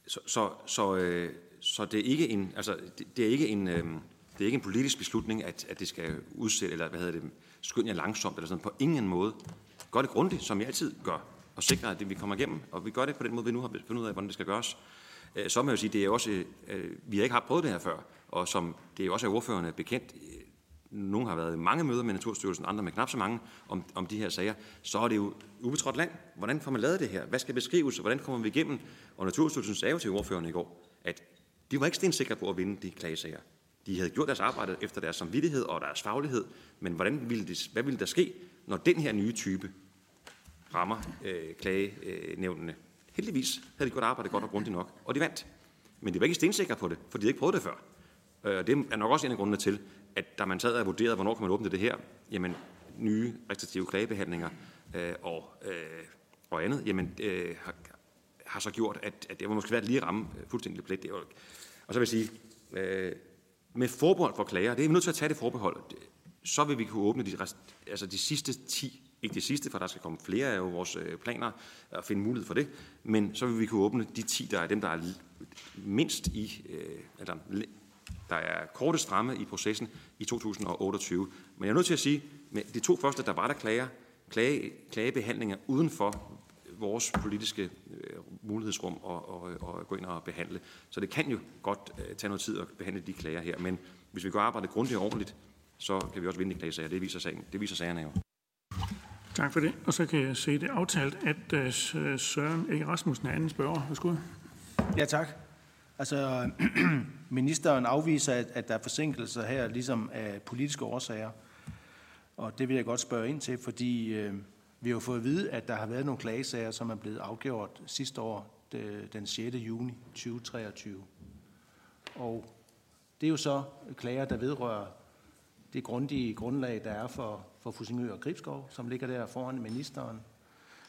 så, så, så, øh, så det er ikke en, altså, det, det er ikke en, øh, det er ikke en politisk beslutning, at, at det skal udsætte, eller hvad hedder det, skynde jer langsomt, eller sådan på ingen måde. Gør det grundigt, som jeg altid gør, og sikre, at det, vi kommer igennem, og vi gør det på den måde, vi nu har fundet ud af, hvordan det skal gøres. Øh, så må jeg jo sige, det er også, øh, vi har ikke har prøvet det her før, og som det er også er ordførerne bekendt, øh, nogle har været i mange møder med Naturstyrelsen, andre med knap så mange om, om de her sager, så er det jo ubetrådt land. Hvordan får man lavet det her? Hvad skal beskrives? Hvordan kommer vi igennem? Og Naturstyrelsen sagde jo til ordførerne i går, at de var ikke stensikre på at vinde de klagesager. De havde gjort deres arbejde efter deres samvittighed og deres faglighed, men hvordan ville det, hvad ville der ske, når den her nye type rammer øh, klagenævnene? Heldigvis havde de godt arbejdet godt og grundigt nok, og de vandt. Men de var ikke stensikre på det, for de havde ikke prøvet det før. Øh, og det er nok også en af grundene til, at da man sad og vurderede, hvornår kan man åbne det her, jamen nye restriktive klagebehandlinger øh, og, øh, og andet, jamen øh, har, har så gjort, at, at det var måske været lige ramme øh, fuldstændig plet. Og så vil jeg sige, øh, med forbehold for klager, det er vi nødt til at tage det forbehold, så vil vi kunne åbne de, rest, altså de sidste 10, ikke de sidste, for der skal komme flere af vores øh, planer øh, at finde mulighed for det, men så vil vi kunne åbne de 10, der er dem, der er mindst i, øh, eller der er kortest fremme i processen i 2028. Men jeg er nødt til at sige, med de to første, der var der klager, klage, klagebehandlinger uden for vores politiske mulighedsrum at, at, at gå ind og behandle. Så det kan jo godt tage noget tid at behandle de klager her, men hvis vi går arbejde grundigt og ordentligt, så kan vi også vinde de klagesager. Det viser, sagen, det viser sagerne jo. Tak for det. Og så kan jeg se det aftalt, at øh, øh, Søren Ikke Rasmussen er anden spørger. Værsgo. Ja, tak. Altså, ministeren afviser, at, at der er forsinkelser her, ligesom af politiske årsager. Og det vil jeg godt spørge ind til, fordi øh, vi har fået at vide, at der har været nogle klagesager, som er blevet afgjort sidste år, den 6. juni 2023. Og det er jo så klager, der vedrører det grundige grundlag, der er for, for Fusingø og Gribskov, som ligger der foran ministeren.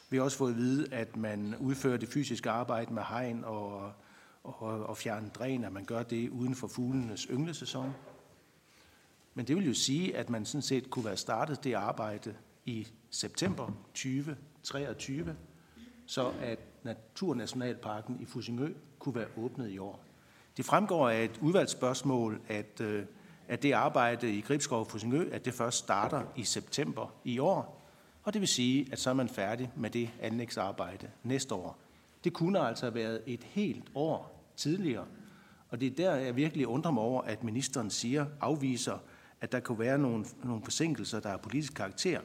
Vi har også fået at vide, at man udfører det fysiske arbejde med hegn og, og, og fjerne dræn, at man gør det uden for fuglenes ynglesæson. Men det vil jo sige, at man sådan set kunne være startet det arbejde i september 2023, så at Naturnationalparken i Fusingø kunne være åbnet i år. Det fremgår af et udvalgsspørgsmål, at, øh, at det arbejde i Gribskov Fusingø, at det først starter i september i år, og det vil sige, at så er man færdig med det anlægsarbejde næste år. Det kunne altså have været et helt år tidligere, og det er der, jeg virkelig undrer mig over, at ministeren siger, afviser, at der kunne være nogle, nogle forsinkelser, der er politisk karakter.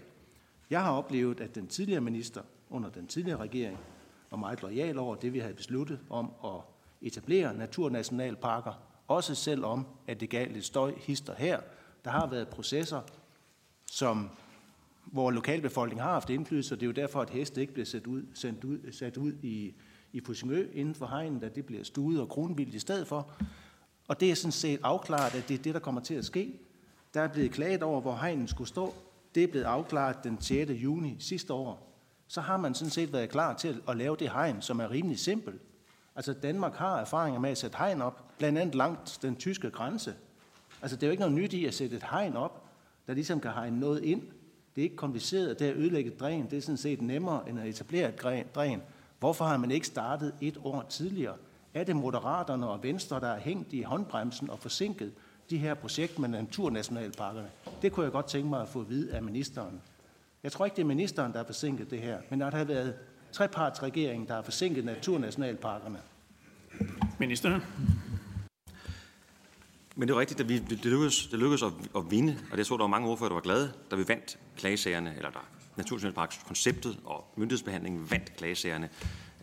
Jeg har oplevet, at den tidligere minister under den tidligere regering var meget lojal over det, vi havde besluttet om at etablere naturnationalparker, også selvom at det gav lidt støj hister her. Der har været processer, som, hvor lokalbefolkningen har haft indflydelse, og det er jo derfor, at heste ikke bliver sat ud, sendt ud, sat ud i, i Fusingø inden for hegnen, da det bliver stuet og kronvildt i stedet for. Og det er sådan set afklaret, at det er det, der kommer til at ske. Der er blevet klaget over, hvor hegnen skulle stå. Det er blevet afklaret den 6. juni sidste år. Så har man sådan set været klar til at lave det hegn, som er rimelig simpelt. Altså Danmark har erfaringer med at sætte hegn op, blandt andet langt den tyske grænse. Altså det er jo ikke noget nyt i at sætte et hegn op, der ligesom kan hegne noget ind. Det er ikke kompliceret, det at ødelægge et dræn, det er sådan set nemmere end at etablere et dræn. Hvorfor har man ikke startet et år tidligere? Er det Moderaterne og Venstre, der er hængt i håndbremsen og forsinket de her projekter med naturnationalparkerne? Det kunne jeg godt tænke mig at få at vide af ministeren. Jeg tror ikke, det er ministeren, der har forsinket det her, men at der har været trepartsregeringen, der har forsinket naturnationalparkerne. Ministeren. Men det er rigtigt, at vi, det lykkedes, det lykkedes at, at vinde, og det så, der var mange ordfører, der var glade, da vi vandt klagesagerne, eller der naturnationalparkskonceptet og myndighedsbehandlingen vandt klagesagerne.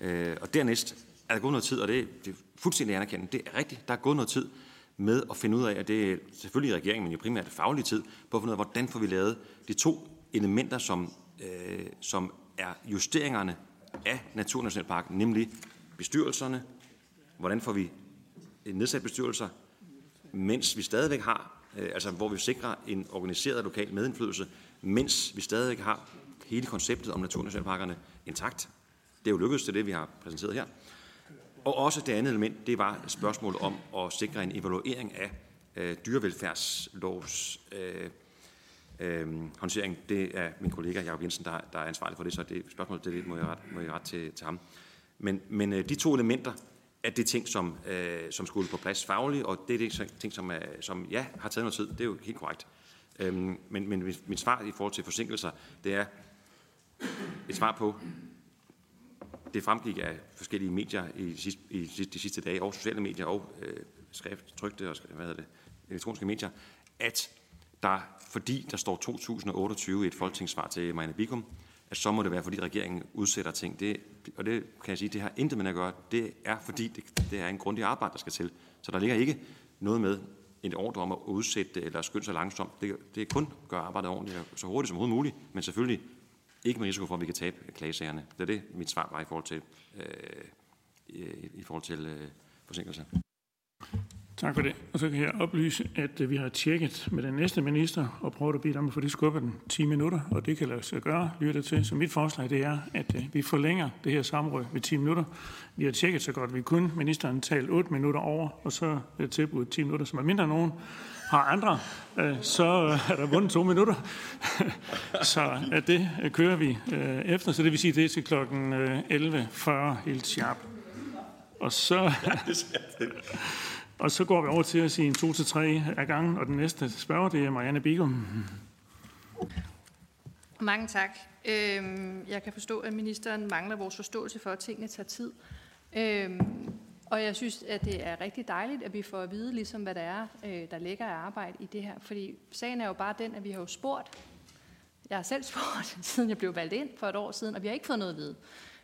Øh, og dernæst er der gået noget tid, og det, det er fuldstændig anerkendt. Det er rigtigt, der er gået noget tid med at finde ud af, at det er selvfølgelig regeringen, men jo primært faglig tid, på at finde ud af, hvordan får vi lavet de to elementer, som, øh, som er justeringerne af Naturnationalparken, nemlig bestyrelserne. Hvordan får vi nedsat bestyrelser, mens vi stadigvæk har, øh, altså hvor vi sikrer en organiseret lokal medindflydelse, mens vi stadigvæk har hele konceptet om naturnationalparkerne intakt. Det er jo lykkedes til det, vi har præsenteret her. Og også det andet element, det var spørgsmålet om at sikre en evaluering af øh, dyrevelfærdslovs øh, øh, håndtering. Det er min kollega Jacob Jensen, der, der er ansvarlig for det, så det spørgsmål det må jeg ret, må jeg ret til, til ham. Men, men øh, de to elementer at det ting, som, øh, som skulle på plads fagligt, og det er det ting, som, er, som ja, har taget noget tid. Det er jo helt korrekt. Øhm, men, men mit svar i forhold til forsinkelser, det er et svar på, det fremgik af forskellige medier i de sidste, i de sidste dage, og sociale medier og øh, skrift, trygte og hvad hedder det, elektroniske medier, at der, fordi der står 2028 i et folketingssvar til Marianne Bikum, at så må det være, fordi regeringen udsætter ting. Det, og det kan jeg sige, det har intet med at gøre. Det er, fordi det, det er en grundig arbejde, der skal til. Så der ligger ikke noget med en ordre om at udsætte det eller skynde sig langsomt. Det, det er kun at gøre arbejdet ordentligt så hurtigt som overhovedet muligt, men selvfølgelig ikke med risiko for, at vi kan tabe klagesagerne. Det er det, mit svar var i forhold til, øh, i, i forhold til øh, forsinkelser. Tak for det. Og så kan jeg oplyse, at øh, vi har tjekket med den næste minister og prøvet at bede om at få det skubbet den 10 minutter, og det kan lade sig gøre, lytte til. Så mit forslag det er, at øh, vi forlænger det her samråd med 10 minutter. Vi har tjekket så godt vi kunne. Ministeren talte 8 minutter over, og så øh, er tilbudt 10 minutter, som er mindre nogen har andre, så er der vundet to minutter. så det kører vi efter, så det vil sige, det er til klokken 11.40 helt sharp. Og så... Og så går vi over til at sige en to til tre af gangen, og den næste spørger, det er Marianne Bigum. Mange tak. Øhm, jeg kan forstå, at ministeren mangler vores forståelse for, at tingene tager tid. Øhm, og jeg synes, at det er rigtig dejligt, at vi får at vide, ligesom hvad der er, øh, der ligger af arbejde i det her. Fordi sagen er jo bare den, at vi har jo spurgt. Jeg har selv spurgt, siden jeg blev valgt ind for et år siden, og vi har ikke fået noget at vide.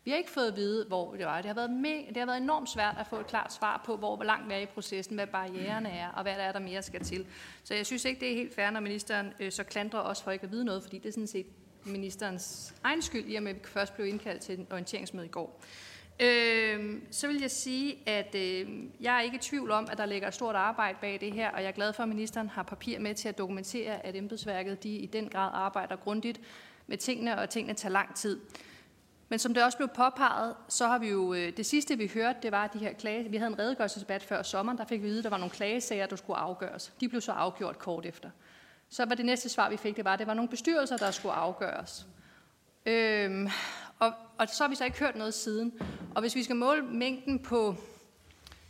Vi har ikke fået at vide, hvor det var. Det har været, me- det har været enormt svært at få et klart svar på, hvor, hvor langt vi er i processen, hvad barriererne er, og hvad der er, der mere skal til. Så jeg synes ikke, det er helt fair, når ministeren øh, så klandrer os for ikke at vide noget, fordi det er sådan set ministerens egen skyld, i og med at vi først blev indkaldt til en orienteringsmøde i går. Øh, så vil jeg sige, at øh, jeg er ikke i tvivl om, at der ligger et stort arbejde bag det her, og jeg er glad for, at ministeren har papir med til at dokumentere, at embedsværket de i den grad arbejder grundigt med tingene, og tingene tager lang tid. Men som det også blev påpeget, så har vi jo, øh, det sidste vi hørte, det var de her klage, vi havde en redegørelsesdebat før sommeren, der fik vi vide, at der var nogle klagesager, der skulle afgøres. De blev så afgjort kort efter. Så var det næste svar, vi fik, det var, at det var nogle bestyrelser, der skulle afgøres. Øhm, og, og så har vi så ikke hørt noget siden. Og hvis vi skal måle mængden på,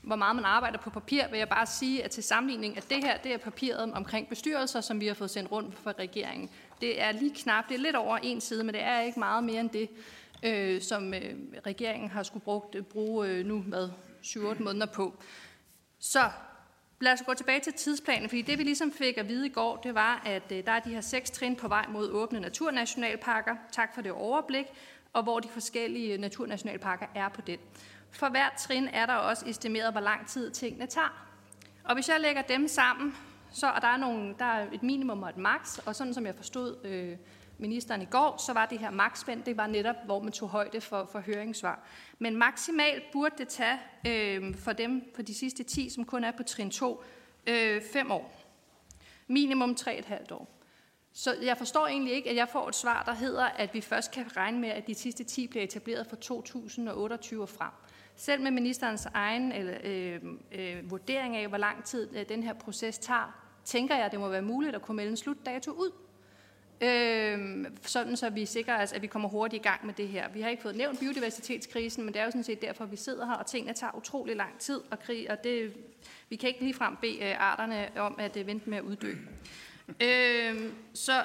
hvor meget man arbejder på papir, vil jeg bare sige, at til sammenligning, at det her, det er papiret omkring bestyrelser, som vi har fået sendt rundt fra regeringen. Det er lige knap, det er lidt over en side, men det er ikke meget mere end det øh, som øh, regeringen har skulle brugt, øh, bruge øh, nu med 7-8 måneder på. Så Lad os gå tilbage til tidsplanen, fordi det vi ligesom fik at vide i går, det var, at øh, der er de her seks trin på vej mod åbne naturnationalparker. Tak for det overblik, og hvor de forskellige øh, naturnationalparker er på den. For hvert trin er der også estimeret, hvor lang tid tingene tager. Og hvis jeg lægger dem sammen, så og der, er nogle, der er et minimum og et maks, og sådan som jeg forstod øh, ministeren i går, så var det her maksspænd, det var netop, hvor man tog højde for, for høringssvar. Men maksimalt burde det tage øh, for dem for de sidste 10, som kun er på trin 2, øh, 5 år. Minimum 3,5 år. Så jeg forstår egentlig ikke, at jeg får et svar, der hedder, at vi først kan regne med, at de sidste 10 bliver etableret fra 2028 og frem. Selv med ministerens egen eller, øh, øh, vurdering af, hvor lang tid øh, den her proces tager, tænker jeg, at det må være muligt at kunne melde en slutdato ud. Øh, sådan så vi sikrer os, at vi kommer hurtigt i gang med det her. Vi har ikke fået nævnt biodiversitetskrisen, men det er jo sådan set derfor, vi sidder her, og tingene tager utrolig lang tid, og, krig, og det, vi kan ikke ligefrem bede øh, arterne om at øh, vente med at uddø. Øh, så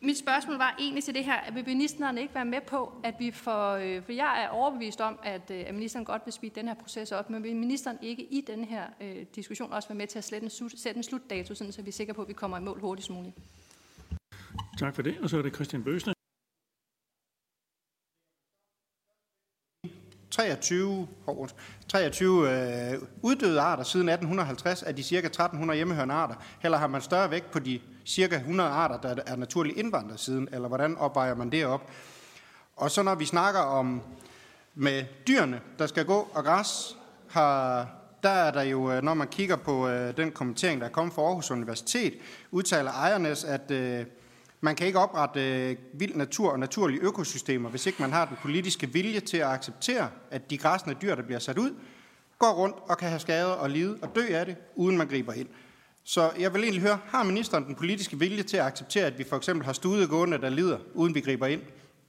mit spørgsmål var egentlig til det her, at vil ministeren ikke være med på, at vi får, øh, for jeg er overbevist om, at, øh, at ministeren godt vil speede den her proces op, men vil ministeren ikke i den her øh, diskussion også være med til at sætte en, sætte en slutdato, sådan, så vi er sikre på, at vi kommer i mål hurtigst muligt? Tak for det. Og så er det Christian Bøsne. 23, 23 øh, uddøde arter siden 1850 af de ca. 1300 hjemmehørende arter. Heller har man større vægt på de ca. 100 arter, der er naturligt indvandret siden, eller hvordan opvejer man det op? Og så når vi snakker om med dyrene, der skal gå og græs, har, der er der jo, øh, når man kigger på øh, den kommentering, der er kommet fra Aarhus Universitet, udtaler ejernes, at øh, man kan ikke oprette øh, vild natur og naturlige økosystemer, hvis ikke man har den politiske vilje til at acceptere, at de græsne dyr, der bliver sat ud, går rundt og kan have skader og lide og dø af det, uden man griber ind. Så jeg vil egentlig høre, har ministeren den politiske vilje til at acceptere, at vi for eksempel har studegående, der lider, uden vi griber ind?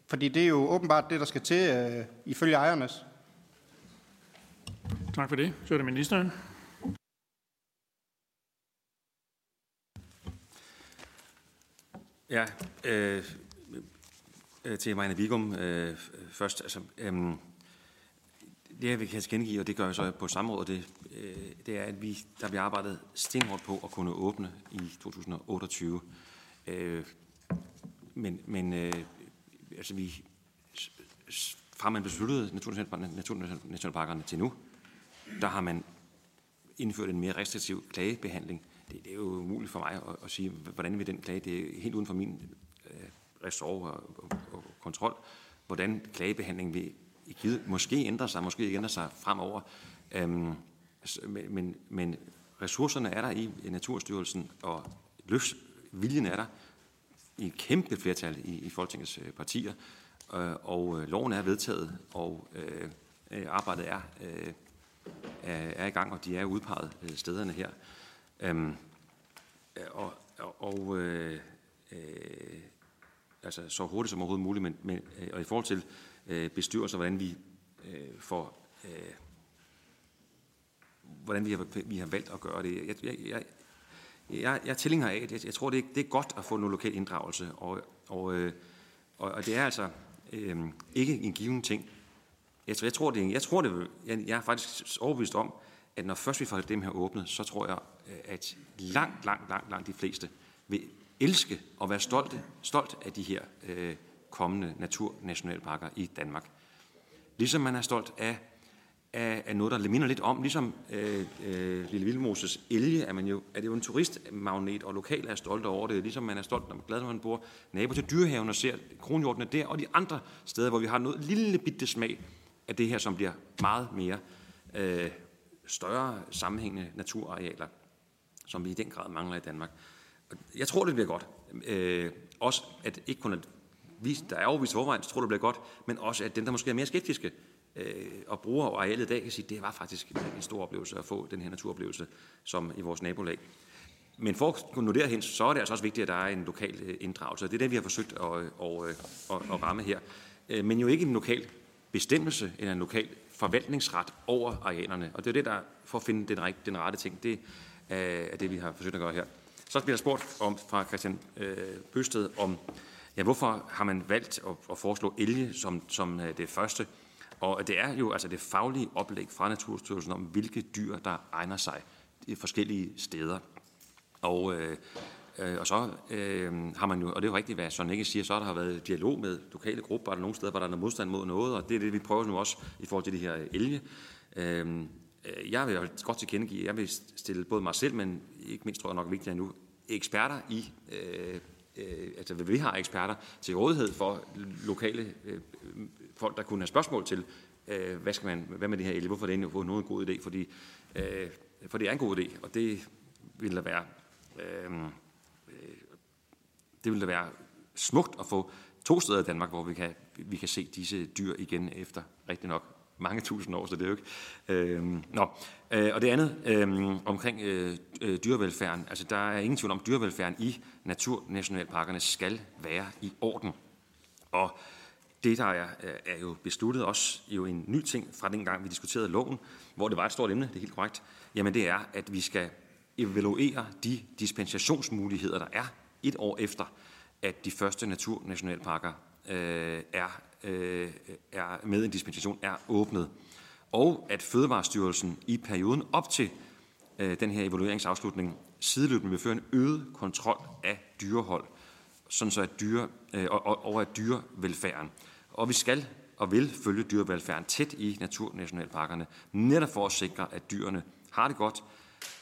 Fordi det er jo åbenbart det, der skal til øh, ifølge ejernes. Tak for det. Så er det ministeren. Ja, øh, øh, til Marianne Vigum øh, først. Altså, øh, det, jeg vil gengive, og det gør jeg så på samme måde, det, øh, det er, at vi, der bliver arbejdet stenhårdt på at kunne åbne i 2028. Øh, men men øh, altså vi, fra man besluttede naturnationalparkerne til nu, der har man indført en mere restriktiv klagebehandling det, det er jo umuligt for mig at, at sige, hvordan vil den klage, det er helt uden for min øh, ressort og, og, og kontrol, hvordan klagebehandlingen vil i givet, måske ændre sig, måske ikke ændre sig fremover. Øhm, men, men ressourcerne er der i, Naturstyrelsen, og løftsviljen er der i et kæmpe flertal i, i Folketingets øh, partier, øh, og øh, loven er vedtaget, og øh arbejdet er, øh, er i gang, og de er udpeget øh, stederne her. Øhm, og og øh, øh, altså så hurtigt som overhovedet muligt, men, men øh, og i forhold til øh, bestyrelser, hvordan vi øh, får øh, hvordan vi har, vi har valgt at gøre det. Jeg, jeg, jeg, jeg, jeg er tilhænger af, jeg, jeg tror, det er, det er godt at få noget lokal inddragelse, og, og, øh, og, og det er altså øh, ikke en given ting. Jeg, jeg tror, det, jeg, tror det, jeg, jeg er faktisk overbevist om, at når først vi får dem her åbnet, så tror jeg, øh, at langt, langt, langt, langt de fleste vil elske og være stolte, stolt af de her øh, kommende naturnationalparker i Danmark. Ligesom man er stolt af, af, af noget, der minder lidt om, ligesom øh, øh, Lille Vildmoses elge, er, man jo, er det jo en turistmagnet, og lokale er stolte over det, ligesom man er stolt, når man glad, når man bor nabo til dyrehaven og ser kronhjortene der, og de andre steder, hvor vi har noget lille bitte smag af det her, som bliver meget mere øh, større sammenhængende naturarealer, som vi i den grad mangler i Danmark. Jeg tror, det bliver godt. Øh, også at ikke kun at vi, der er overvist overvejen, tror det bliver godt, men også at dem, der måske er mere skeptiske øh, og bruger arealet i dag, kan sige, at det var faktisk en stor oplevelse at få den her naturoplevelse, som i vores nabolag. Men for at kunne nå derhen, så er det altså også vigtigt, at der er en lokal øh, inddragelse. Det er det, vi har forsøgt at, at, at, at, ramme her. Øh, men jo ikke en lokal bestemmelse eller en lokal forvaltningsret over arealerne. Og det er det, der for at finde den, den rette ting, det er det, vi har forsøgt at gøre her. Så bliver der spurgt om, fra Christian øh, Bøsted om, ja, hvorfor har man valgt at, at foreslå elge som, som øh, det første? Og det er jo altså det faglige oplæg fra Naturstyrelsen om, hvilke dyr, der egner sig forskellige steder. Og, øh, øh, og så øh, har man jo, og det er jo rigtigt, hvad Søren ikke siger, så har der været dialog med lokale grupper, er der nogle steder, hvor der er noget modstand mod noget, og det er det, vi prøver nu også i forhold til de her elge. Øh, jeg vil godt tilkendegive, jeg vil stille både mig selv, men ikke mindst tror jeg nok vigtigt nu, eksperter i, øh, øh, altså vi har eksperter til rådighed for lokale øh, folk, der kunne have spørgsmål til, øh, hvad, skal man, hvad med det her elge, hvorfor er det en, en god idé, fordi, øh, for det er en god idé, og det vil der være, øh, det vil da være smukt at få to steder i Danmark, hvor vi kan, vi kan se disse dyr igen efter rigtig nok mange tusind år, så det er jo ikke... Øh, nå. Øh, og det andet øh, omkring øh, øh, dyrevelfærden. Altså, der er ingen tvivl om, at dyrevelfærden i naturnationalparkerne skal være i orden. Og det, der er, er jo besluttet også jo en ny ting fra den gang, vi diskuterede loven, hvor det var et stort emne, det er helt korrekt, jamen det er, at vi skal evaluere de dispensationsmuligheder, der er et år efter, at de første naturnationalparker øh, er, øh, er med en dispensation er åbnet. Og at Fødevarestyrelsen i perioden op til øh, den her evalueringsafslutning sideløbende vil føre en øget kontrol af dyrehold, sådan så at dyre, øh, og, over at dyrevelfærden. Og vi skal og vil følge dyrevelfærden tæt i naturnationalparkerne, netop for at sikre, at dyrene har det godt,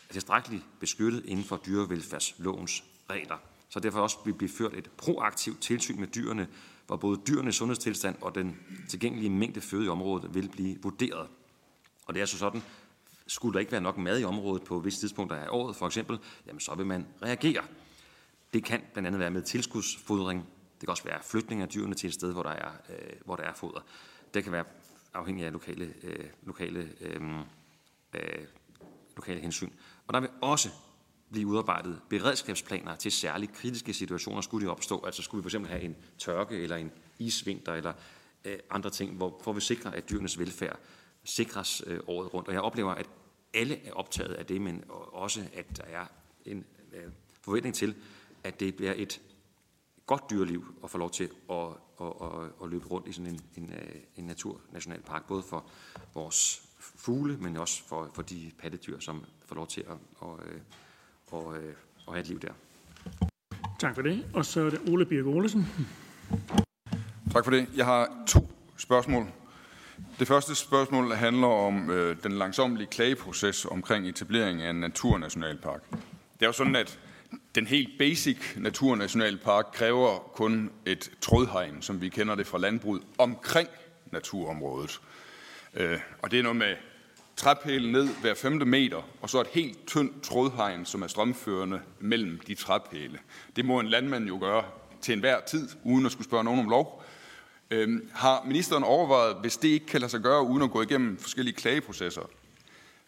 er tilstrækkeligt beskyttet inden for dyrevelfærdslovens regler. Så derfor også vil blive ført et proaktivt tilsyn med dyrene, hvor både dyrenes sundhedstilstand og den tilgængelige mængde føde i området vil blive vurderet. Og det er så sådan, skulle der ikke være nok mad i området på visse tidspunkter af året, for eksempel, jamen så vil man reagere. Det kan blandt andet være med tilskudsfodring. Det kan også være flytning af dyrene til et sted, hvor der er, øh, hvor der er foder. Det kan være afhængig af lokale, øh, lokale, øh, øh, lokale hensyn. Og der vil også blive udarbejdet beredskabsplaner til særligt kritiske situationer, skulle de opstå. Altså skulle vi for eksempel have en tørke eller en isvinter eller øh, andre ting, hvor, hvor vi sikrer, at dyrenes velfærd sikres øh, året rundt. Og jeg oplever, at alle er optaget af det, men også, at der er en øh, forventning til, at det bliver et godt dyreliv at få lov til at, at, at, at løbe rundt i sådan en, en, øh, en naturnationalpark, både for vores fugle, men også for, for de pattedyr, som får lov til at, at, øh, at, at, at have et liv der. Tak for det. Og så er det Ole Birk Olesen. Tak for det. Jeg har to spørgsmål. Det første spørgsmål handler om øh, den langsomlige klageproces omkring etablering af en naturnationalpark. Det er jo sådan, at den helt basic naturnationalpark kræver kun et trådhegn, som vi kender det fra landbruget, omkring naturområdet. Øh, og det er noget med træpæle ned hver femte meter, og så et helt tyndt trådhegn, som er strømførende mellem de træpæle. Det må en landmand jo gøre til enhver tid, uden at skulle spørge nogen om lov. Øhm, har ministeren overvejet, hvis det ikke kan lade sig gøre, uden at gå igennem forskellige klageprocesser,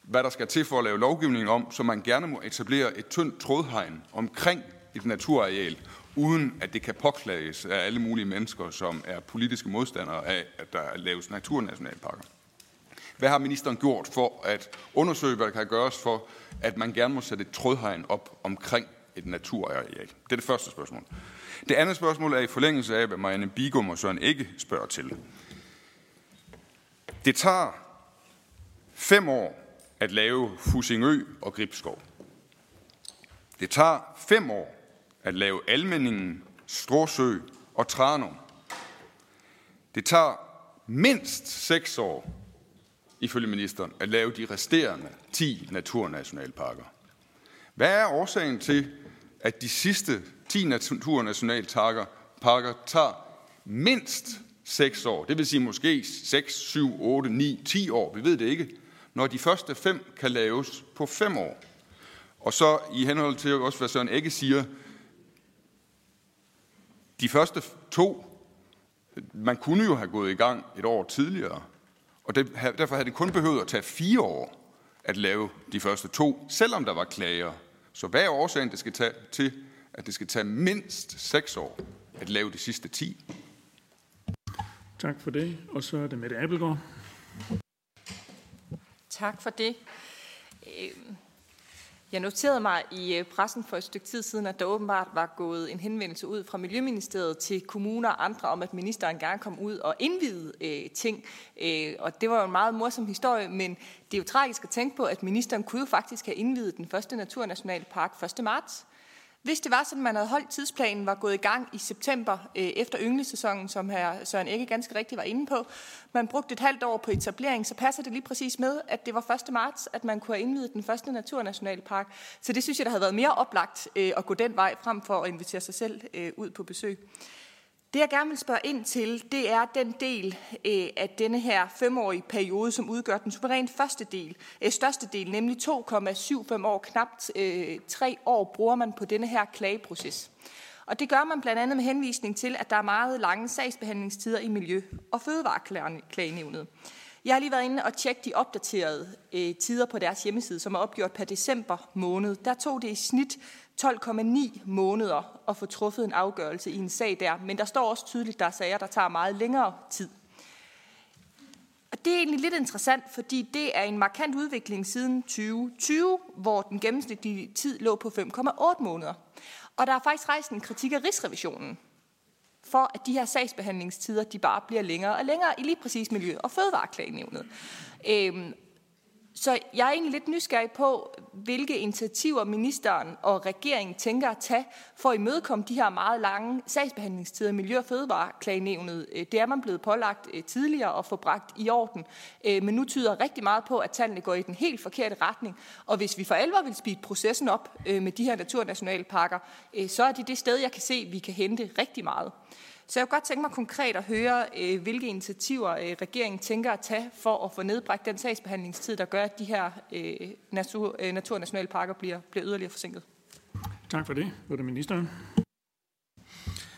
hvad der skal til for at lave lovgivning om, så man gerne må etablere et tyndt trådhegn omkring et naturareal, uden at det kan påklages af alle mulige mennesker, som er politiske modstandere af, at der laves naturnationalparker. Hvad har ministeren gjort for at undersøge, hvad der kan gøres for, at man gerne må sætte et trådhegn op omkring et naturareal? Det er det første spørgsmål. Det andet spørgsmål er i forlængelse af, hvad Marianne Bigum og Søren ikke spørger til. Det tager fem år at lave Fusingø og Gribskov. Det tager fem år at lave Almenningen, Stråsø og Tranum. Det tager mindst seks år, ifølge ministeren, at lave de resterende 10 naturnationalparker. Hvad er årsagen til, at de sidste 10 naturnationalparker parker tager mindst 6 år, det vil sige måske 6, 7, 8, 9, 10 år, vi ved det ikke, når de første fem kan laves på 5 år. Og så i henhold til også, hvad Søren Egge siger, de første to, man kunne jo have gået i gang et år tidligere, og det, derfor havde det kun behøvet at tage fire år at lave de første to, selvom der var klager. Så hvad er årsagen det skal tage, til, at det skal tage mindst 6 år at lave de sidste 10. Tak for det. Og så er det Mette Abelgaard. Tak for det. Jeg noterede mig i øh, pressen for et stykke tid siden, at der åbenbart var gået en henvendelse ud fra Miljøministeriet til kommuner og andre om, at ministeren gerne kom ud og indvide øh, ting. Øh, og det var jo en meget morsom historie, men det er jo tragisk at tænke på, at ministeren kunne jo faktisk have indvidet den første naturnationalpark 1. marts. Hvis det var sådan, at man havde holdt tidsplanen, var gået i gang i september øh, efter ynglesæsonen, som her Søren ikke ganske rigtigt var inde på, man brugte et halvt år på etablering, så passer det lige præcis med, at det var 1. marts, at man kunne have indvidet den første naturnationalpark. Så det synes jeg, der havde været mere oplagt øh, at gå den vej frem for at invitere sig selv øh, ud på besøg. Det, jeg gerne vil spørge ind til, det er den del øh, af denne her femårige periode, som udgør den suverænt første del, øh, største del, nemlig 2,75 år, knapt øh, tre år, bruger man på denne her klageproces. Og det gør man blandt andet med henvisning til, at der er meget lange sagsbehandlingstider i Miljø- og Fødevareklagenævnet. Jeg har lige været inde og tjekke de opdaterede øh, tider på deres hjemmeside, som er opgjort per december måned. Der tog det i snit 12,9 måneder at få truffet en afgørelse i en sag der, men der står også tydeligt, at der er sager, der tager meget længere tid. Og det er egentlig lidt interessant, fordi det er en markant udvikling siden 2020, hvor den gennemsnitlige tid lå på 5,8 måneder. Og der er faktisk rejst en kritik af Rigsrevisionen for, at de her sagsbehandlingstider de bare bliver længere og længere i lige præcis Miljø- og Fødevareklagenævnet. Øhm, så jeg er egentlig lidt nysgerrig på, hvilke initiativer ministeren og regeringen tænker at tage for at imødekomme de her meget lange sagsbehandlingstider i Miljø- og Fødevareklagenævnet. Øh, det er man blevet pålagt øh, tidligere og få bragt i orden, øh, men nu tyder rigtig meget på, at tallene går i den helt forkerte retning. Og hvis vi for alvor vil speede processen op med de her naturnationalparker, så er det det sted, jeg kan se, at vi kan hente rigtig meget. Så jeg kunne godt tænke mig konkret at høre, øh, hvilke initiativer øh, regeringen tænker at tage for at få nedbragt den sagsbehandlingstid, der gør, at de her øh, natur, naturnationalparker bliver, bliver yderligere forsinket. Tak for det. Var det ministeren?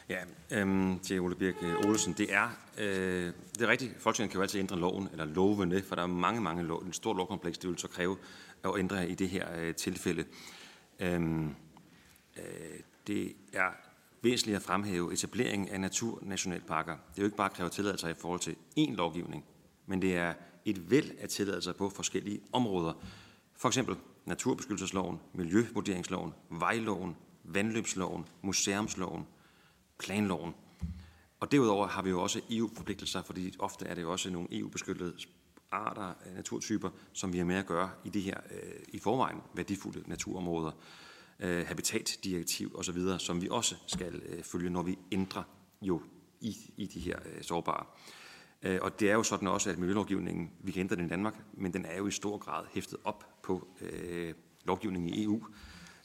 Ja, øhm, til Ole Birk Olesen, det er, øh, det er rigtigt, Folketinget kan jo altid ændre loven, eller lovene, for der er mange, mange lov, en stor lovkompleks, det vil så kræve at ændre i det her øh, tilfælde. Øhm, øh, det er væsentligt at fremhæve etableringen af naturnationalparker. Det er jo ikke bare at kræve tilladelser i forhold til én lovgivning, men det er et væld af tilladelser på forskellige områder. For eksempel naturbeskyttelsesloven, miljøvurderingsloven, vejloven, vandløbsloven, museumsloven, planloven. Og derudover har vi jo også EU-forpligtelser, fordi ofte er det jo også nogle EU-beskyttede arter, naturtyper, som vi har med at gøre i det her øh, i forvejen værdifulde naturområder øh, habitatdirektiv osv., som vi også skal øh, følge, når vi ændrer jo i, i de her øh, sårbare. Øh, og det er jo sådan også, at miljølovgivningen, vi kan ændre den i Danmark, men den er jo i stor grad hæftet op på øh, lovgivningen i EU.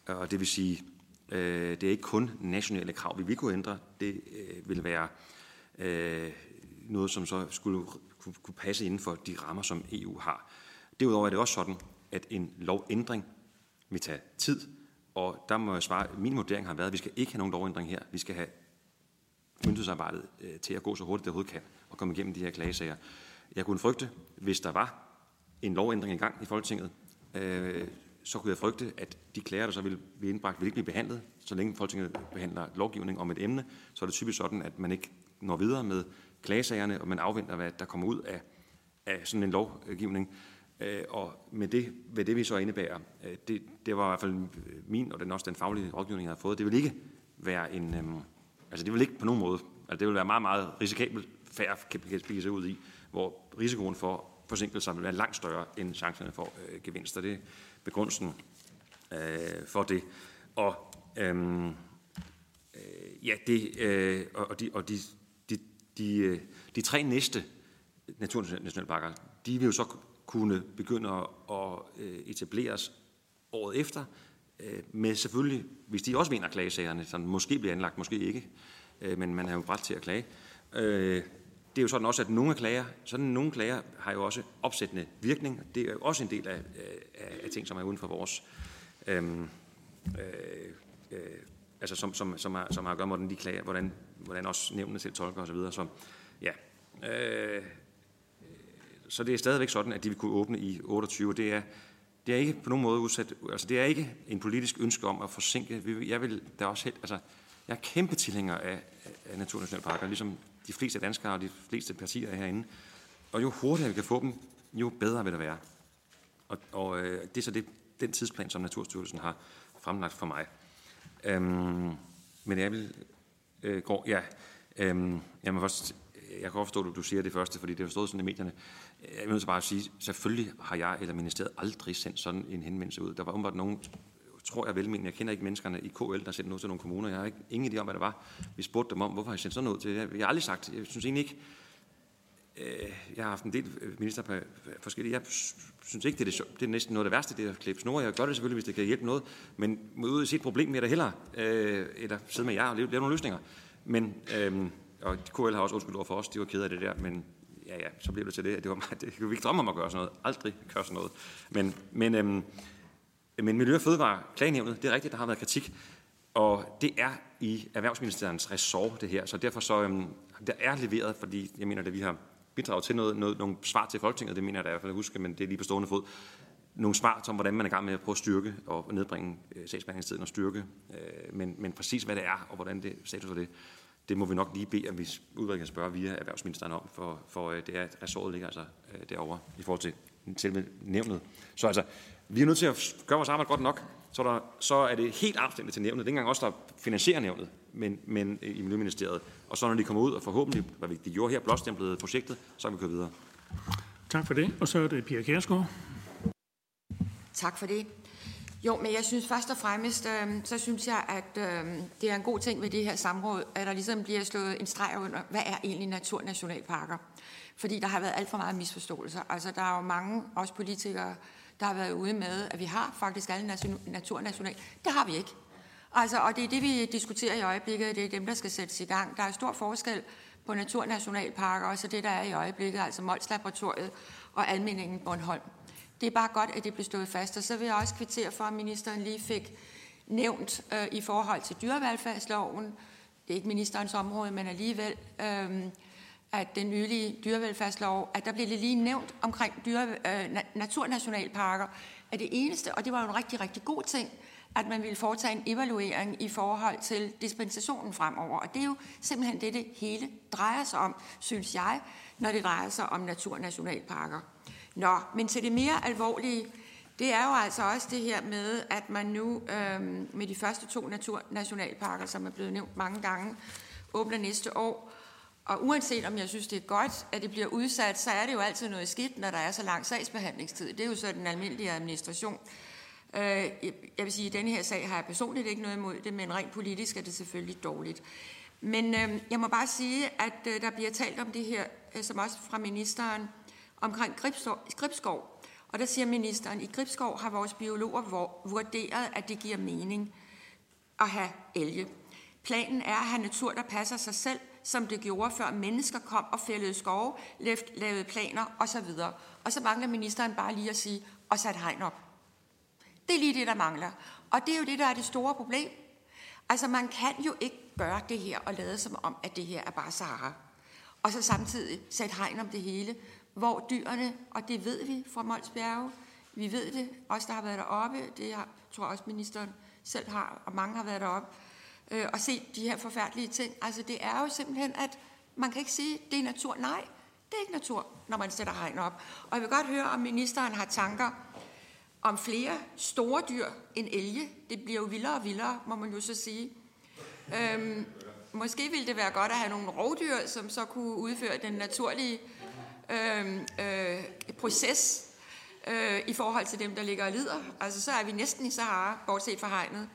Og det vil sige, øh, det er ikke kun nationale krav, vi vil kunne ændre. Det øh, vil være øh, noget, som så skulle kunne, kunne passe inden for de rammer, som EU har. Derudover er det også sådan, at en lovændring vil tage tid, og der må jeg svare, min vurdering har været, at vi skal ikke have nogen lovændring her. Vi skal have myndighedsarbejdet øh, til at gå så hurtigt det overhovedet kan og komme igennem de her klagesager. Jeg kunne frygte, hvis der var en lovændring i gang i Folketinget, øh, så kunne jeg frygte, at de klager, der så ville blive indbragt, ville ikke blive behandlet. Så længe Folketinget behandler lovgivning om et emne, så er det typisk sådan, at man ikke når videre med klagesagerne, og man afventer, hvad der kommer ud af, af sådan en lovgivning. Øh, og med det, hvad det vi så indebærer, øh, det, det var i hvert fald min, og den også den faglige rådgivning, jeg har fået, det vil ikke være en, øhm, altså det vil ikke på nogen måde, altså det vil være meget, meget risikabelt færre kan blive sig ud i, hvor risikoen for forsinkelser vil være langt større end chancerne for øh, gevinster. Det er begrundelsen øh, for det. Og øhm, øh, ja, det, øh, og de, og de, de, de, øh, de tre næste naturnationalparker, de vil jo så kunne begynde at øh, etableres året efter, øh, med selvfølgelig, hvis de også vinder klagesagerne, så måske bliver anlagt, måske ikke, øh, men man er jo ret til at klage. Det er jo sådan også, at nogle klager, sådan nogle klager har jo også opsættende virkning. Det er jo også en del af, af, af ting, som er uden for vores, øhm, øh, øh, altså som, som, som, har, som har at gøre med, hvordan de klager, hvordan, hvordan også nævnene selv tolker osv. Så, så ja, øh, så det er stadigvæk sådan, at de vil kunne åbne i 28. Det er, det er ikke på nogen måde udsat, altså det er ikke en politisk ønske om at forsinke. Jeg vil da også helt, altså, jeg er kæmpe tilhænger af, af naturnationalparker, ligesom de fleste danskere og de fleste partier herinde. Og jo hurtigere vi kan få dem, jo bedre vil det være. Og, og øh, det er så det, den tidsplan, som Naturstyrelsen har fremlagt for mig. Øhm, men jeg vil øh, gå, ja, øhm, jeg må først, jeg kan godt forstå, at du siger det første, fordi det har stået sådan i medierne. Jeg vil bare sige, selvfølgelig har jeg eller ministeriet aldrig sendt sådan en henvendelse ud. Der var umiddelbart nogen, tror jeg velmenende, jeg kender ikke menneskerne i KL, der sendte noget til nogle kommuner. Jeg har ikke, ingen idé om, hvad det var. Vi spurgte dem om, hvorfor har I sendt sådan noget til? Jeg, jeg har aldrig sagt, jeg synes egentlig ikke, øh, jeg har haft en del øh, minister på øh, forskellige. Jeg synes ikke, det er, det, det er næsten noget af det værste, det er at klippe snore. Jeg gør det selvfølgelig, hvis det kan hjælpe noget. Men ud at se et problem med det heller, øh, eller sidde med jer og lave, lave nogle løsninger. Men, øh, og KL har også undskyld over for os, de var kede af det der, men ja, ja, så blev det til det, at det var meget, det kunne vi ikke drømme om at gøre sådan noget. Aldrig gøre sådan noget. Men, men, øhm, men Miljø- og Fødevare, klagenævnet, det er rigtigt, der har været kritik. Og det er i Erhvervsministeriets ressort, det her. Så derfor så, øhm, der er leveret, fordi jeg mener, at vi har bidraget til noget, noget, nogle svar til Folketinget, det mener jeg da i hvert fald at huske, men det er lige på stående fod. Nogle svar om, hvordan man er i gang med at prøve at styrke og nedbringe øh, sagsbehandlingstiden og styrke. Øh, men, men præcis hvad det er, og hvordan det status for det, det må vi nok lige bede, at vi udvalget kan spørge via erhvervsministeren om, for, for øh, det er, at ressortet ligger altså øh, derovre i forhold til selve nævnet. Så altså, vi er nødt til at gøre vores arbejde godt nok, så, der, så er det helt afstændigt til nævnet. Det er ikke engang også, der finansierer nævnet, men, men i Miljøministeriet. Og så når de kommer ud og forhåbentlig, hvad vi de gjorde her, blåstemplede projektet, så kan vi køre videre. Tak for det. Og så er det Pia Kjærsgaard. Tak for det. Jo, men jeg synes først og fremmest, øh, så synes jeg, at øh, det er en god ting ved det her samråd, at der ligesom bliver slået en streg under, hvad er egentlig naturnationalparker? Fordi der har været alt for meget misforståelser. Altså, der er jo mange, også politikere, der har været ude med, at vi har faktisk alle naturnational. Det har vi ikke. Altså, og det er det, vi diskuterer i øjeblikket, det er dem, der skal sættes i gang. Der er stor forskel på naturnationalparker og så det, der er i øjeblikket, altså Mols Laboratoriet og Almindingen Bornholm. Det er bare godt, at det blev stået fast. Og så vil jeg også kvittere for, at ministeren lige fik nævnt øh, i forhold til dyrevelfærdsloven, det er ikke ministerens område, men alligevel, øh, at den nylige dyrevelfærdslov, at der blev det lige nævnt omkring dyre, øh, naturnationalparker, at det eneste, og det var jo en rigtig, rigtig god ting, at man ville foretage en evaluering i forhold til dispensationen fremover. Og det er jo simpelthen det, det hele drejer sig om, synes jeg, når det drejer sig om naturnationalparker. Nå, men til det mere alvorlige, det er jo altså også det her med, at man nu øh, med de første to naturnationalparker, som er blevet nævnt mange gange, åbner næste år. Og uanset om jeg synes, det er godt, at det bliver udsat, så er det jo altid noget skidt, når der er så lang sagsbehandlingstid. Det er jo så den almindelige administration. Øh, jeg vil sige, at i denne her sag har jeg personligt ikke noget imod det, men rent politisk er det selvfølgelig dårligt. Men øh, jeg må bare sige, at øh, der bliver talt om det her, øh, som også fra ministeren, omkring Gribskov. Og der siger ministeren, i Gribskov har vores biologer vurderet, at det giver mening at have elge. Planen er at have natur, der passer sig selv, som det gjorde før mennesker kom og fældede skove, lavede planer osv. Og så mangler ministeren bare lige at sige, og sat hegn op. Det er lige det, der mangler. Og det er jo det, der er det store problem. Altså, man kan jo ikke gøre det her og lade som om, at det her er bare Sahara. Og så samtidig sætte hegn om det hele hvor dyrene, og det ved vi fra Mols Bjerge, vi ved det, os der har været deroppe, det har, tror jeg også ministeren selv har, og mange har været deroppe, øh, og set de her forfærdelige ting. Altså det er jo simpelthen, at man kan ikke sige, det er natur. Nej, det er ikke natur, når man sætter hegn op. Og jeg vil godt høre, om ministeren har tanker om flere store dyr end elge. Det bliver jo vildere og vildere, må man jo så sige. Øhm, måske ville det være godt at have nogle rovdyr, som så kunne udføre den naturlige øh, øh, proces øh, i forhold til dem, der ligger og lider. Altså, så er vi næsten i Sahara, bortset fra hegnet.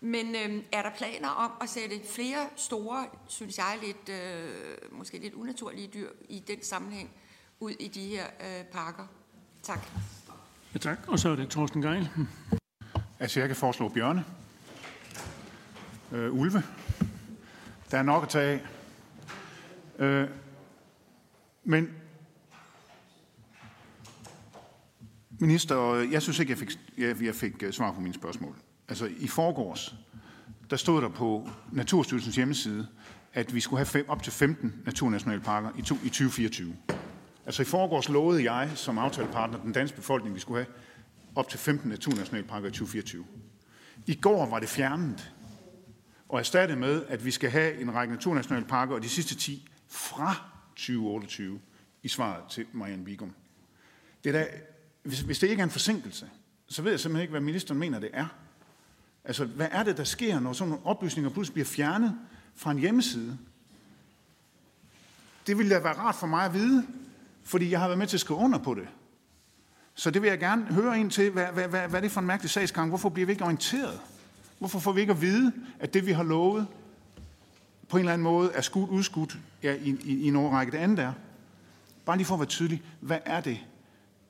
Men øh, er der planer om at sætte flere store, synes jeg, lidt, øh, måske lidt unaturlige dyr i den sammenhæng ud i de her øh, parker? Tak. Ja, tak. Og så er det Torsten Geil. Altså, jeg kan foreslå bjørne, øh, ulve. Der er nok at tage af. Øh, men Minister, jeg synes ikke, jeg fik, jeg, jeg fik øh, svar på mine spørgsmål. Altså i forgårs, der stod der på Naturstyrelsens hjemmeside, at vi skulle have fem, op til 15 naturnationalparker i, to, i 2024. Altså i forgårs lovede jeg som aftalepartner den danske befolkning, vi skulle have op til 15 naturnationalparker i 2024. I går var det fjernet og erstattet med, at vi skal have en række naturnationalparker og de sidste 10 fra 2028 i svaret til Marianne Vigum. Det er da hvis, hvis det ikke er en forsinkelse, så ved jeg simpelthen ikke, hvad ministeren mener, det er. Altså, hvad er det, der sker, når sådan nogle oplysninger pludselig bliver fjernet fra en hjemmeside? Det ville da være rart for mig at vide, fordi jeg har været med til at skrive under på det. Så det vil jeg gerne høre ind til. Hvad, hvad, hvad, hvad er det for en mærkelig sagsgang? Hvorfor bliver vi ikke orienteret? Hvorfor får vi ikke at vide, at det, vi har lovet, på en eller anden måde er skudt, udskudt ja, i, i, i en overrække? Det andet er, bare lige for at være tydelig, hvad er det,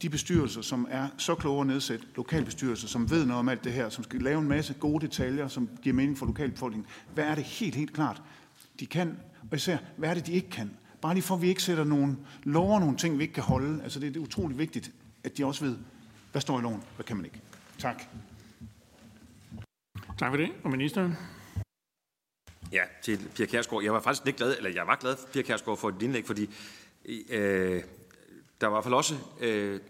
de bestyrelser, som er så kloge at nedsætte, lokalbestyrelser, som ved noget om alt det her, som skal lave en masse gode detaljer, som giver mening for lokalbefolkningen, hvad er det helt, helt klart, de kan, og især, hvad er det, de ikke kan? Bare lige for, at vi ikke sætter nogle lover, nogle ting, vi ikke kan holde. Altså, det er utroligt vigtigt, at de også ved, hvad står i loven, hvad kan man ikke. Tak. Tak for det. Og ministeren? Ja, til Pia Kærsgaard. Jeg var faktisk lidt glad, eller jeg var glad for Pia Kærsgaard for et indlæg, fordi øh, der var i hvert fald også, øh,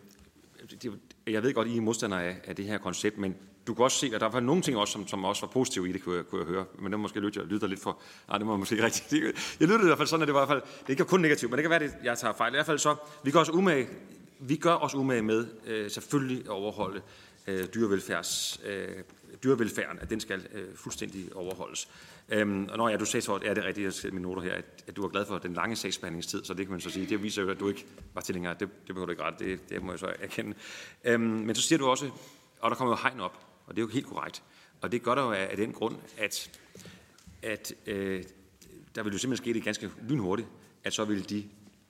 det, jeg ved godt, I er modstandere af, af det her koncept, men du kan også se, at der var nogle ting også, som, som også var positive i det, kunne jeg, kunne jeg høre. Men det måske lytte, jeg lytter lidt for... Nej, det må måske ikke rigtigt. Jeg lyttede i hvert fald sådan, at det var i hvert fald... Det er ikke kun negativt, men det kan være, at jeg tager fejl. I hvert fald så, vi gør os umage, vi gør os umage med øh, selvfølgelig at overholde øh, dyrevelfærds, øh, dyrevelfærden, at den skal øh, fuldstændig overholdes. Øhm, og når ja, du sagde så, at ja, det er rigtigt, jeg mine noter her, at, at du var glad for den lange sagsbehandlingstid, så det kan man så sige. Det viser jo, at du ikke var tilhænger. Det, det behøver du ikke ret, det, det må jeg så erkende. Øhm, men så siger du også, og der kommer jo hegn op, og det er jo helt korrekt. Og det gør der jo af, af den grund, at, at øh, der vil jo simpelthen ske det ganske lynhurtigt, at så vil de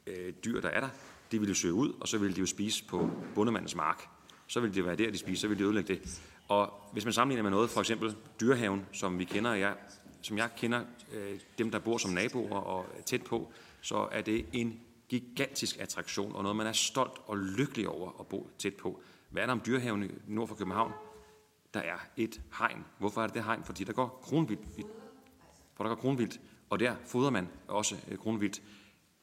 øh, dyr, der er der, de vil jo søge ud, og så vil de jo spise på bundemandens mark. Så vil det være der, de spiser, så vil de ødelægge det. Og hvis man sammenligner med noget, for eksempel dyrehaven, som vi kender, jeg, som jeg kender øh, dem, der bor som naboer og tæt på, så er det en gigantisk attraktion, og noget, man er stolt og lykkelig over at bo tæt på. Hvad er der om dyrehaven nord for København? Der er et hegn. Hvorfor er det det hegn? Fordi der går kronvildt. For der går kronvildt, og der fodrer man også øh, kronvildt.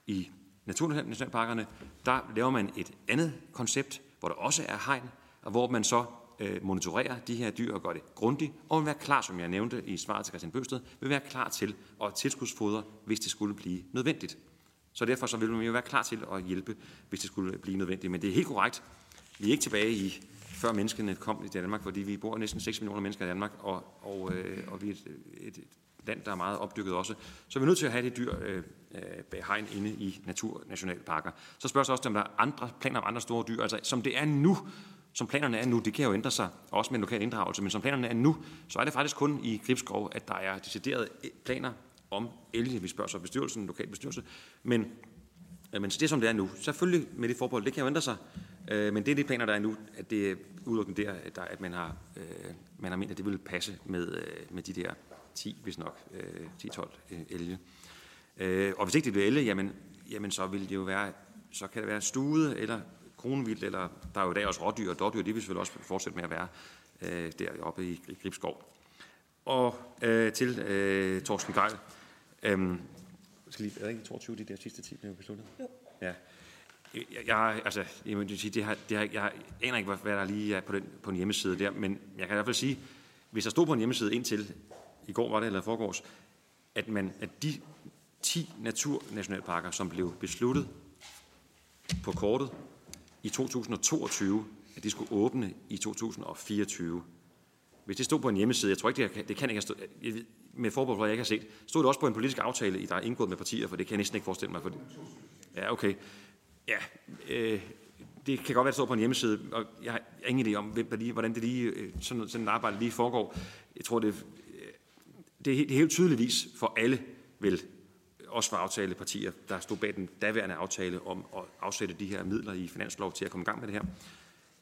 I naturnationalparkerne, der laver man et andet koncept, hvor der også er hegn, og hvor man så øh, monitorerer de her dyr og gør det grundigt, og vil være klar, som jeg nævnte i svaret til Christian Bøsted, vil være klar til at tilskudsfodre, hvis det skulle blive nødvendigt. Så derfor så vil man jo være klar til at hjælpe, hvis det skulle blive nødvendigt. Men det er helt korrekt. Vi er ikke tilbage i før menneskene kom i Danmark, fordi vi bor næsten 6 millioner mennesker i Danmark, og, og, øh, og vi er et, et land, der er meget opdykket også. Så er vi nødt til at have det dyr øh, øh bag hegn inde i naturnationalparker. Så spørges også, om der er andre planer om andre store dyr. Altså, som det er nu, som planerne er nu, det kan jo ændre sig, også med en lokal inddragelse, men som planerne er nu, så er det faktisk kun i Gribskov, at der er deciderede planer om elge. Vi spørger så bestyrelsen, lokal bestyrelse, men, øh, men det som det er nu. Selvfølgelig med det forbehold, det kan jo ændre sig, øh, men det er de planer, der er nu, at det er udelukkende der, at, der, at man, har, øh, man har ment, at det vil passe med, øh, med de der 10, hvis nok, øh, 10-12 øh, elge. Øh, og hvis ikke det bliver elge, jamen, jamen så vil det jo være, så kan det være stude eller kronvildt, eller der er jo i dag også rådyr, og dårdyr, de vil selvfølgelig også fortsætte med at være øh, deroppe i, i Gribskov. Og øh, til øh, Torsten Geil. Øhm, skal lige, er det ikke 22, de der sidste 10 blev besluttet? Jo. Ja. Jeg, jeg, altså, jeg, må sige, det har, det har, jeg aner ikke, hvad der lige er på, den, på en hjemmeside der, men jeg kan i hvert fald sige, hvis der stod på en hjemmeside indtil i går var det, eller forgårs, at, man, at de 10 naturnationalparker, som blev besluttet på kortet i 2022, at de skulle åbne i 2024. Hvis det stod på en hjemmeside, jeg tror ikke, det kan, det kan ikke have stået, med forbehold for, jeg ikke har set, stod det også på en politisk aftale, der er indgået med partier, for det kan jeg næsten ikke forestille mig. For det. Ja, okay. Ja, øh, det kan godt være, at det står på en hjemmeside, og jeg har ingen idé om, hvordan det lige, øh, sådan, sådan et arbejde lige foregår. Jeg tror, det, det, er, helt tydeligvis for alle, vel, også for aftalepartier, der stod bag den daværende aftale om at afsætte de her midler i finanslov til at komme i gang med det her,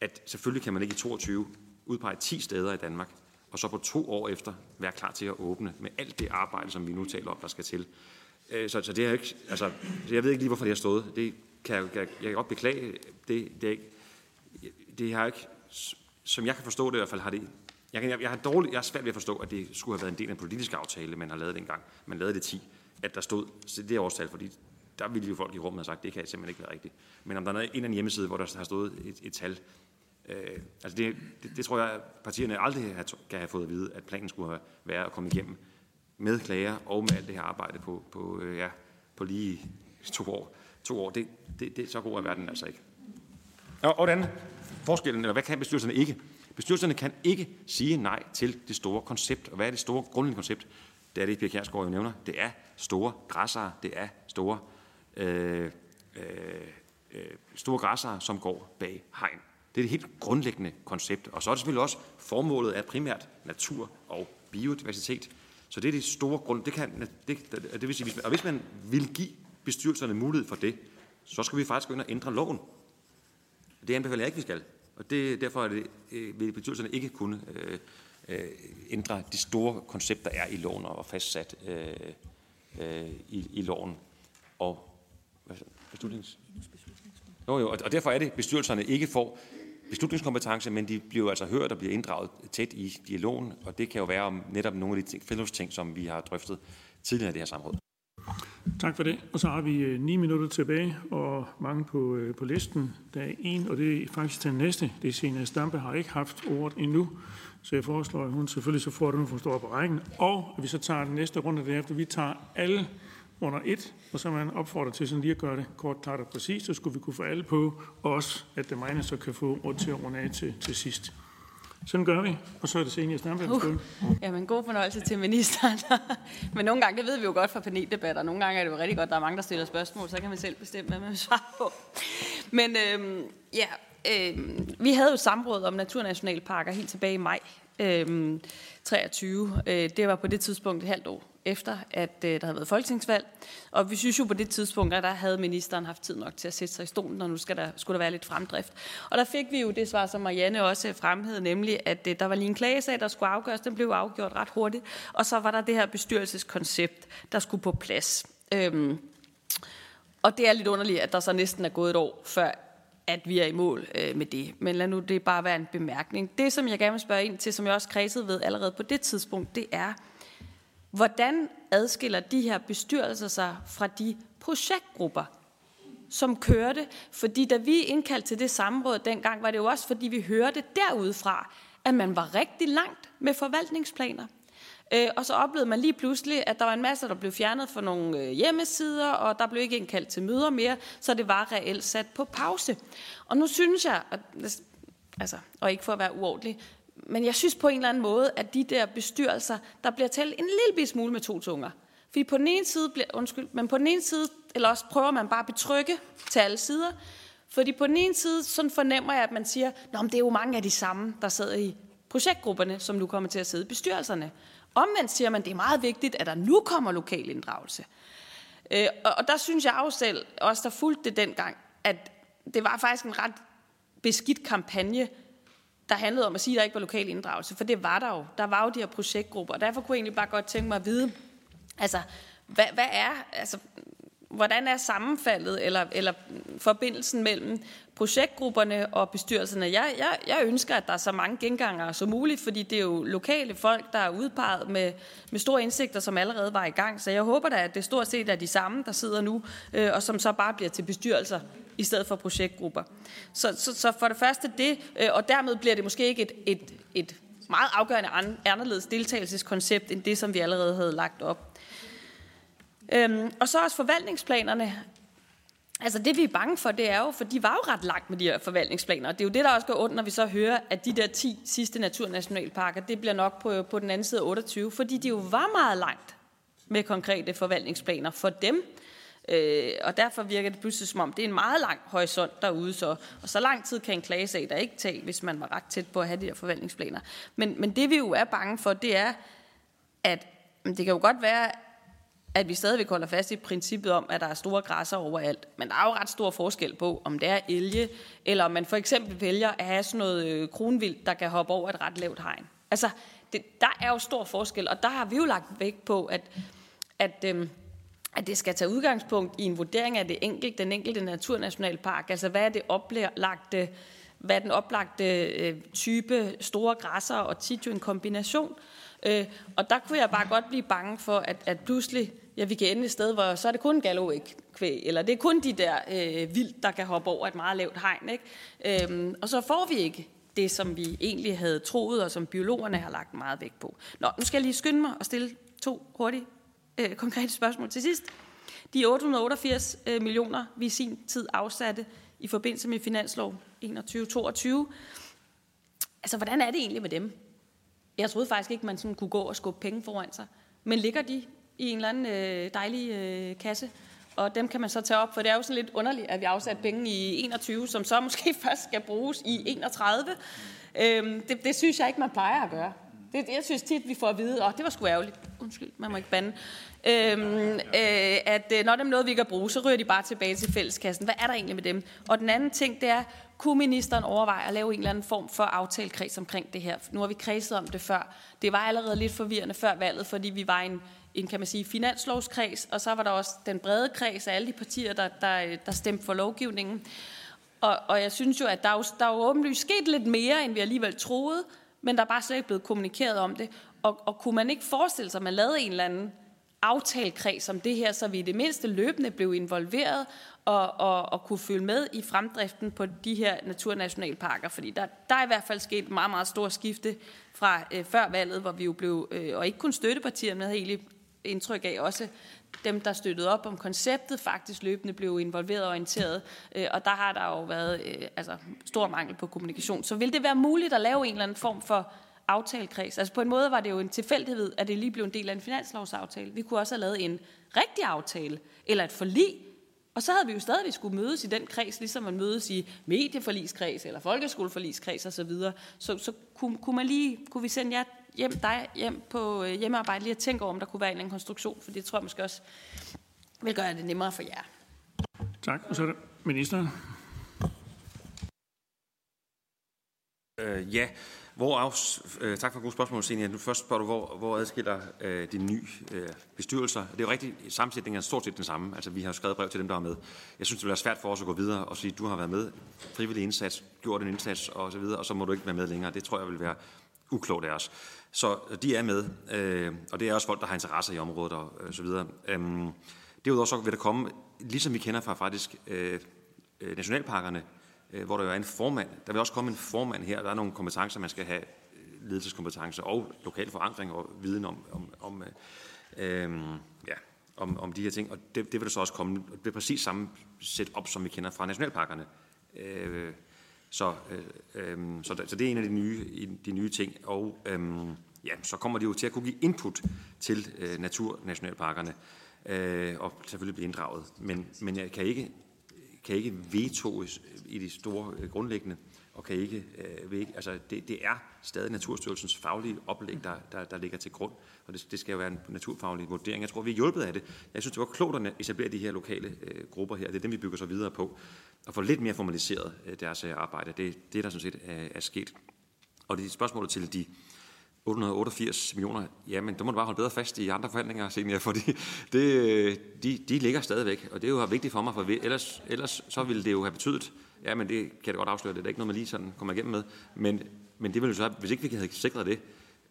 at selvfølgelig kan man ikke i 22 udpege 10 steder i Danmark, og så på to år efter være klar til at åbne med alt det arbejde, som vi nu taler om, der skal til. Øh, så, så det er ikke, altså, jeg ved ikke lige, hvorfor det har stået. Det kan jeg, jeg, jeg kan godt beklage. Det, det, er ikke, det har ikke, som jeg kan forstå det i hvert fald, har det jeg, kan, jeg, jeg, har dårligt, jeg har svært ved at forstå, at det skulle have været en del af en politisk aftale, man har lavet dengang. Man lavede det 10, at der stod det årstal, fordi der ville jo folk i rummet have sagt, det kan simpelthen ikke være rigtigt. Men om der er en eller anden hjemmeside, hvor der har stået et, et tal, øh, altså det, det, det, tror jeg, at partierne aldrig har, kan have fået at vide, at planen skulle have været at komme igennem med klager og med alt det her arbejde på, på, øh, ja, på lige to år. To år, det, det, det, så god er verden altså ikke. Og, og hvordan forskellen, eller hvad kan bestyrelserne ikke? Bestyrelserne kan ikke sige nej til det store koncept. Og hvad er det store grundlæggende koncept? Det er det, Pia Kjærsgaard jo nævner. Det er store græssere, det er store, øh, øh, øh store græssere, som går bag hegn. Det er det helt grundlæggende koncept. Og så er det selvfølgelig også formålet af primært natur og biodiversitet. Så det er det store grund. Det kan, det, det vil sige, og hvis man vil give bestyrelserne mulighed for det, så skal vi faktisk gå ind og ændre loven. Det anbefaler jeg ikke, vi skal. Og det, derfor er det, øh, vil bestyrelserne ikke kunne øh, øh, ændre de store koncepter, der er i loven og fastsat øh, øh, i, i loven. Og hvad, beslutnings? Jo, jo, og derfor er det, bestyrelserne ikke får beslutningskompetence, men de bliver altså hørt og bliver inddraget tæt i dialogen, og det kan jo være om netop nogle af de ting, fællesting, som vi har drøftet tidligere i det her samråd. Tak for det. Og så har vi øh, ni minutter tilbage, og mange på, øh, på listen. Der er en, og det er faktisk den næste. Det er Sina Stampe, har ikke haft ordet endnu. Så jeg foreslår, at hun selvfølgelig så får det, hun forstår på rækken. Og at vi så tager den næste runde derefter. Vi tager alle under et, og så man opfordrer til sådan lige at gøre det kort, klart og præcist, så skulle vi kunne få alle på, og også at det Magne så kan få råd til at runde af til, til sidst. Sådan gør vi, og så er det senere Stampe. Uh, jamen, god fornøjelse til ministeren. Men nogle gange, det ved vi jo godt fra paneldebatter, nogle gange er det jo rigtig godt, der er mange, der stiller spørgsmål, så kan man selv bestemme, hvad man vil svare på. Men øhm, ja, øhm, vi havde jo et samråd om naturnationalparker helt tilbage i maj øhm, 23. Øh, det var på det tidspunkt et halvt år efter, at øh, der havde været folketingsvalg. Og vi synes jo på det tidspunkt, at der havde ministeren haft tid nok til at sætte sig i stolen, og nu skal der, skulle der være lidt fremdrift. Og der fik vi jo det svar, som Marianne også fremhævede, nemlig at øh, der var lige en klagesag, der skulle afgøres. Den blev afgjort ret hurtigt. Og så var der det her bestyrelseskoncept, der skulle på plads. Øhm, og det er lidt underligt, at der så næsten er gået et år, før at vi er i mål øh, med det. Men lad nu det bare være en bemærkning. Det, som jeg gerne vil spørge ind til, som jeg også kredsede ved allerede på det tidspunkt, det er, Hvordan adskiller de her bestyrelser sig fra de projektgrupper, som kørte? Fordi da vi indkaldte til det samråd dengang, var det jo også, fordi vi hørte derudfra, at man var rigtig langt med forvaltningsplaner. Øh, og så oplevede man lige pludselig, at der var en masse, der blev fjernet fra nogle øh, hjemmesider, og der blev ikke indkaldt til møder mere, så det var reelt sat på pause. Og nu synes jeg, at, altså, og ikke for at være uordentlig, men jeg synes på en eller anden måde, at de der bestyrelser, der bliver talt en lille smule med to tunger. Fordi på den ene side, bliver, undskyld, men på den ene side, eller også prøver man bare at betrygge til alle sider. Fordi på den ene side, sådan fornemmer jeg, at man siger, Nå, men det er jo mange af de samme, der sidder i projektgrupperne, som nu kommer til at sidde i bestyrelserne. Omvendt siger man, at det er meget vigtigt, at der nu kommer lokal inddragelse. Øh, og, og der synes jeg også selv, også der fulgte det dengang, at det var faktisk en ret beskidt kampagne, der handlede om at sige, at der ikke var lokal inddragelse, for det var der jo. Der var jo de her projektgrupper, og derfor kunne jeg egentlig bare godt tænke mig at vide, altså, hvad, hvad er, altså, hvordan er sammenfaldet eller, eller forbindelsen mellem projektgrupperne og bestyrelserne? Jeg, jeg, jeg ønsker, at der er så mange gengangere som muligt, fordi det er jo lokale folk, der er udpeget med, med store indsigter, som allerede var i gang. Så jeg håber da, at det stort set er de samme, der sidder nu, øh, og som så bare bliver til bestyrelser i stedet for projektgrupper. Så, så, så for det første det, øh, og dermed bliver det måske ikke et, et, et meget afgørende anderledes deltagelseskoncept, end det, som vi allerede havde lagt op. Øhm, og så også forvaltningsplanerne. Altså det, vi er bange for, det er jo, for de var jo ret langt med de her forvaltningsplaner. Og det er jo det, der også går ondt, når vi så hører, at de der 10 sidste naturnationalparker, det bliver nok på, på den anden side af 28, fordi de jo var meget langt med konkrete forvaltningsplaner for dem. Øh, og derfor virker det pludselig som om, det er en meget lang horisont derude. Så, og så lang tid kan en klagesag der ikke tage, hvis man var ret tæt på at have de her forvaltningsplaner. Men, men det vi jo er bange for, det er, at det kan jo godt være, at vi stadigvæk holder fast i princippet om, at der er store græsser overalt. Men der er jo ret stor forskel på, om det er elge, eller om man for eksempel vælger at have sådan noget øh, kronvildt, der kan hoppe over et ret lavt hegn. Altså, det, der er jo stor forskel, og der har vi jo lagt vægt på, at, at øhm, at det skal tage udgangspunkt i en vurdering af det enkelte, den enkelte naturnationalpark. Altså, hvad er det oplagte, hvad er den oplagte øh, type store græsser, og tit jo en kombination. Øh, og der kunne jeg bare godt blive bange for, at, at pludselig, ja, vi kan ende et sted, hvor så er det kun kvæg, eller det er kun de der øh, vildt, der kan hoppe over et meget lavt hegn. Ikke? Øhm, og så får vi ikke det, som vi egentlig havde troet, og som biologerne har lagt meget vægt på. Nå, nu skal jeg lige skynde mig og stille to hurtige øh, konkrete spørgsmål til sidst. De 888 øh, millioner, vi i sin tid afsatte i forbindelse med finanslov 21-22, altså, hvordan er det egentlig med dem? Jeg troede faktisk ikke, man sådan kunne gå og skubbe penge foran sig. Men ligger de i en eller anden øh, dejlig øh, kasse? Og dem kan man så tage op, for det er jo sådan lidt underligt, at vi afsat penge i 21, som så måske først skal bruges i 31. Øhm, det, det synes jeg ikke, man plejer at gøre. Det, jeg synes tit, vi får at vide, og det var sgu ærgerligt, undskyld, man må ikke bande, øhm, øh, at øh, når dem noget, vi kan bruge, så ryger de bare tilbage til fælleskassen. Hvad er der egentlig med dem? Og den anden ting, det er, kunne ministeren overveje at lave en eller anden form for aftalekreds omkring det her? Nu har vi kredset om det før. Det var allerede lidt forvirrende før valget, fordi vi var en, en kan man sige, finanslovskreds, og så var der også den brede kreds af alle de partier, der, der, der stemte for lovgivningen. Og, og jeg synes jo, at der er jo, der er jo åbenlyst sket lidt mere, end vi alligevel troede, men der er bare slet ikke blevet kommunikeret om det. Og, og kunne man ikke forestille sig, at man lavede en eller anden aftalekreds om det her, så vi i det mindste løbende blev involveret og, og, og kunne følge med i fremdriften på de her naturnationalparker. Fordi der, der er i hvert fald sket et meget, meget stort skifte fra øh, før valget, hvor vi jo blev, øh, og ikke kun støttepartierne, men havde egentlig indtryk af også dem, der støttede op om konceptet, faktisk løbende blev involveret og orienteret. Øh, og der har der jo været øh, altså, stor mangel på kommunikation. Så vil det være muligt at lave en eller anden form for aftalekreds? Altså på en måde var det jo en tilfældighed, at det lige blev en del af en finanslovsaftale. Vi kunne også have lavet en rigtig aftale, eller et forlig, og så havde vi jo stadig skulle mødes i den kreds, ligesom man mødes i medieforligskreds eller folkeskoleforligskreds osv. Så, videre. så, så kunne, kunne, man lige, kunne vi sende jer hjem, dig hjem på øh, hjemmearbejde lige at tænke over, om der kunne være en konstruktion, for det tror jeg måske også vil gøre det nemmere for jer. Tak. Og så er det ministeren. Øh, ja, hvor afs, øh, tak for gode spørgsmål, Senia. Nu først spørger du, hvor, hvor adskiller øh, de nye øh, bestyrelser. Det er jo rigtigt, sammensætningen er stort set den samme. Altså, vi har skrevet brev til dem, der er med. Jeg synes, det bliver svært for os at gå videre og sige, du har været med, frivillig indsats, gjort en indsats og så videre, og så må du ikke være med længere. Det tror jeg vil være uklogt af os. Så øh, de er med, øh, og det er også folk, der har interesse i området og øh, så videre. Øhm, derudover så vil der komme, ligesom vi kender fra faktisk øh, øh nationalparkerne, Øh, hvor der jo er en formand. Der vil også komme en formand her. Der er nogle kompetencer, man skal have, øh, ledelseskompetencer og lokal forankring og viden om, om, om, øh, øh, ja, om, om de her ting. Og det, det vil der så også komme. Det er præcis samme setup, som vi kender fra nationalparkerne. Øh, så, øh, øh, så, så det er en af de nye, de nye ting. Og øh, ja, så kommer de jo til at kunne give input til øh, naturnationalparkerne øh, og selvfølgelig blive inddraget. Men, men jeg kan ikke, kan ikke veto i de store øh, grundlæggende, og kan ikke, øh, ikke altså det, det er stadig Naturstyrelsens faglige oplæg, der, der, der ligger til grund, og det, det skal jo være en naturfaglig vurdering. Jeg tror, vi er hjulpet af det. Jeg synes, det var klogt at etablere de her lokale øh, grupper her. Det er dem, vi bygger så videre på, og få lidt mere formaliseret øh, deres øh, arbejde. Det, det er der sådan set øh, er sket. Og det er spørgsmålet til de 888 millioner, jamen, der må du bare holde bedre fast i andre forhandlinger, senior, fordi det, de, de ligger stadigvæk, og det er jo vigtigt for mig, for ellers, ellers så ville det jo have betydet, ja, men det kan jeg godt afsløre, det er ikke noget, man lige sådan kommer igennem med, men, men det ville jo så, hvis ikke vi havde sikret det,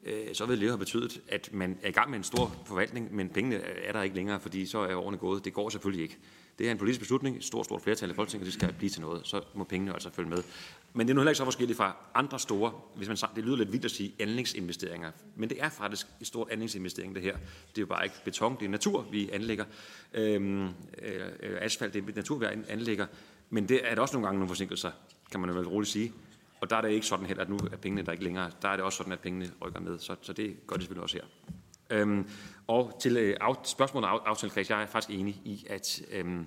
øh, så ville det jo have betydet, at man er i gang med en stor forvaltning, men pengene er der ikke længere, fordi så er årene gået. Det går selvfølgelig ikke. Det er en politisk beslutning, et stort, stort flertal i Folketinget, det skal blive til noget. Så må pengene altså følge med. Men det er nu heller ikke så forskelligt fra andre store, hvis man det lyder lidt vildt at sige, anlægsinvesteringer. Men det er faktisk et stort anlægsinvestering, det her. Det er jo bare ikke beton, det er natur, vi anlægger. Øhm, øh, asfalt, det er natur, vi anlægger. Men det er der også nogle gange nogle forsinkelser, kan man jo vel roligt sige. Og der er det ikke sådan heller, at nu er pengene der ikke længere. Der er det også sådan, at pengene rykker med. Så, så det gør det selvfølgelig også her. Øhm, og til øh, spørgsmålet af aftalekreds, jeg er faktisk enig i, at øhm,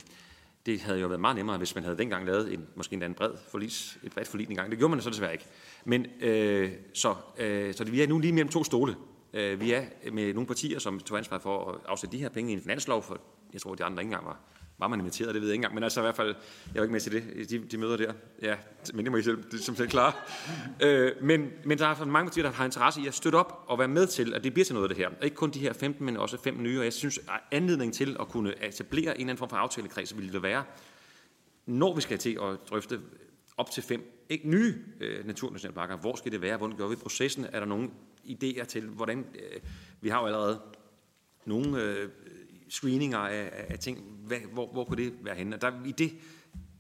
det havde jo været meget nemmere, hvis man havde dengang lavet en, måske en anden bred forlis, et bredt forlig en gang. Det gjorde man så desværre ikke. Men øh, så, øh, så det, vi er nu lige mellem to stole. Øh, vi er med nogle partier, som tog ansvar for at afsætte de her penge i en finanslov, for jeg tror, de andre ikke engang var var man inviteret, det ved jeg ikke engang, men altså i hvert fald, jeg var ikke med til det, de, de møder der. Ja, men det må I selv, det, som selv klare. øh, men, men der er altså mange partier, der har interesse i at støtte op og være med til, at det bliver til noget af det her. Og ikke kun de her 15, men også fem nye, og jeg synes, at anledning til at kunne etablere en eller anden form for aftalekreds, ville det være, når vi skal til at drøfte op til fem ikke nye øh, naturnationalparker. Hvor skal det være? Hvordan gør vi processen? Er der nogle idéer til, hvordan... Øh, vi har jo allerede nogle øh, screeninger af, af ting. Hvad, hvor, hvor kunne det være henne? Og der, i det,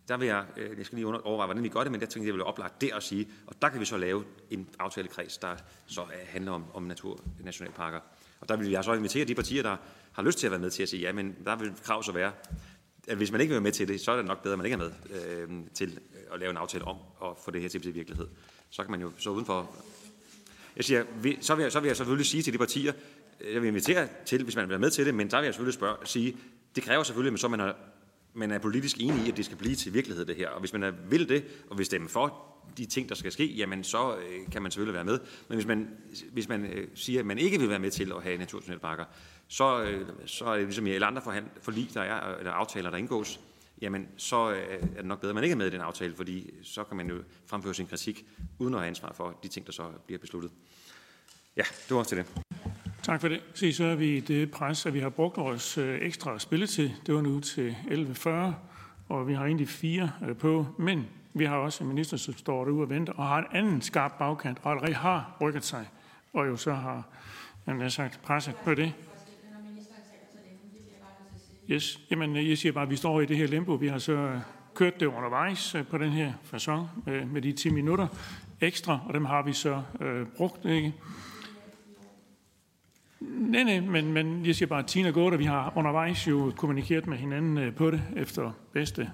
der vil jeg, øh, jeg skal lige overveje, hvordan vi gør det, men jeg tænkte, jeg, ville oplagt det at sige, og der kan vi så lave en aftalekreds, der så øh, handler om, om naturnationalparker. Og der vil jeg så invitere de partier, der har lyst til at være med til at sige, ja, men der vil krav så være, at hvis man ikke vil være med til det, så er det nok bedre, at man ikke er med øh, til øh, at lave en aftale om at få det her til at blive virkelighed. så kan man jo så udenfor. Jeg siger, så vil jeg, så vil jeg selvfølgelig sige til de partier, jeg vil invitere til, hvis man vil være med til det, men der vil jeg selvfølgelig spørge, sige, det kræver selvfølgelig, at så man er, man er politisk enig i, at det skal blive til virkelighed det her. Og hvis man er, vil det, og vil stemme for de ting, der skal ske, jamen så øh, kan man selvfølgelig være med. Men hvis man, hvis man øh, siger, at man ikke vil være med til at have naturnationalparker, så, øh, så er det ligesom i alle andre forhand, forlig, der er, eller aftaler, der indgås, jamen så øh, er det nok bedre, at man ikke er med i den aftale, fordi så kan man jo fremføre sin kritik, uden at have ansvar for de ting, der så bliver besluttet. Ja, det var også til det. Tak for det. Se, så er vi i det pres, at vi har brugt vores øh, ekstra spilletid. Det var nu til 11.40, og vi har egentlig fire øh, på. Men vi har også en minister, som står derude og venter, og har en anden skarp bagkant, og allerede har rykket sig, og jo så har jamen, jeg sagt, presset på det. Yes. Jamen, øh, jeg siger bare, at vi står i det her limbo. Vi har så kørt det undervejs på den her façon med de 10 minutter ekstra, og dem har vi så øh, brugt. Ikke? Nej, nej, men, men jeg siger bare, at Tina Gård, og vi har undervejs jo kommunikeret med hinanden øh, på det efter bedste,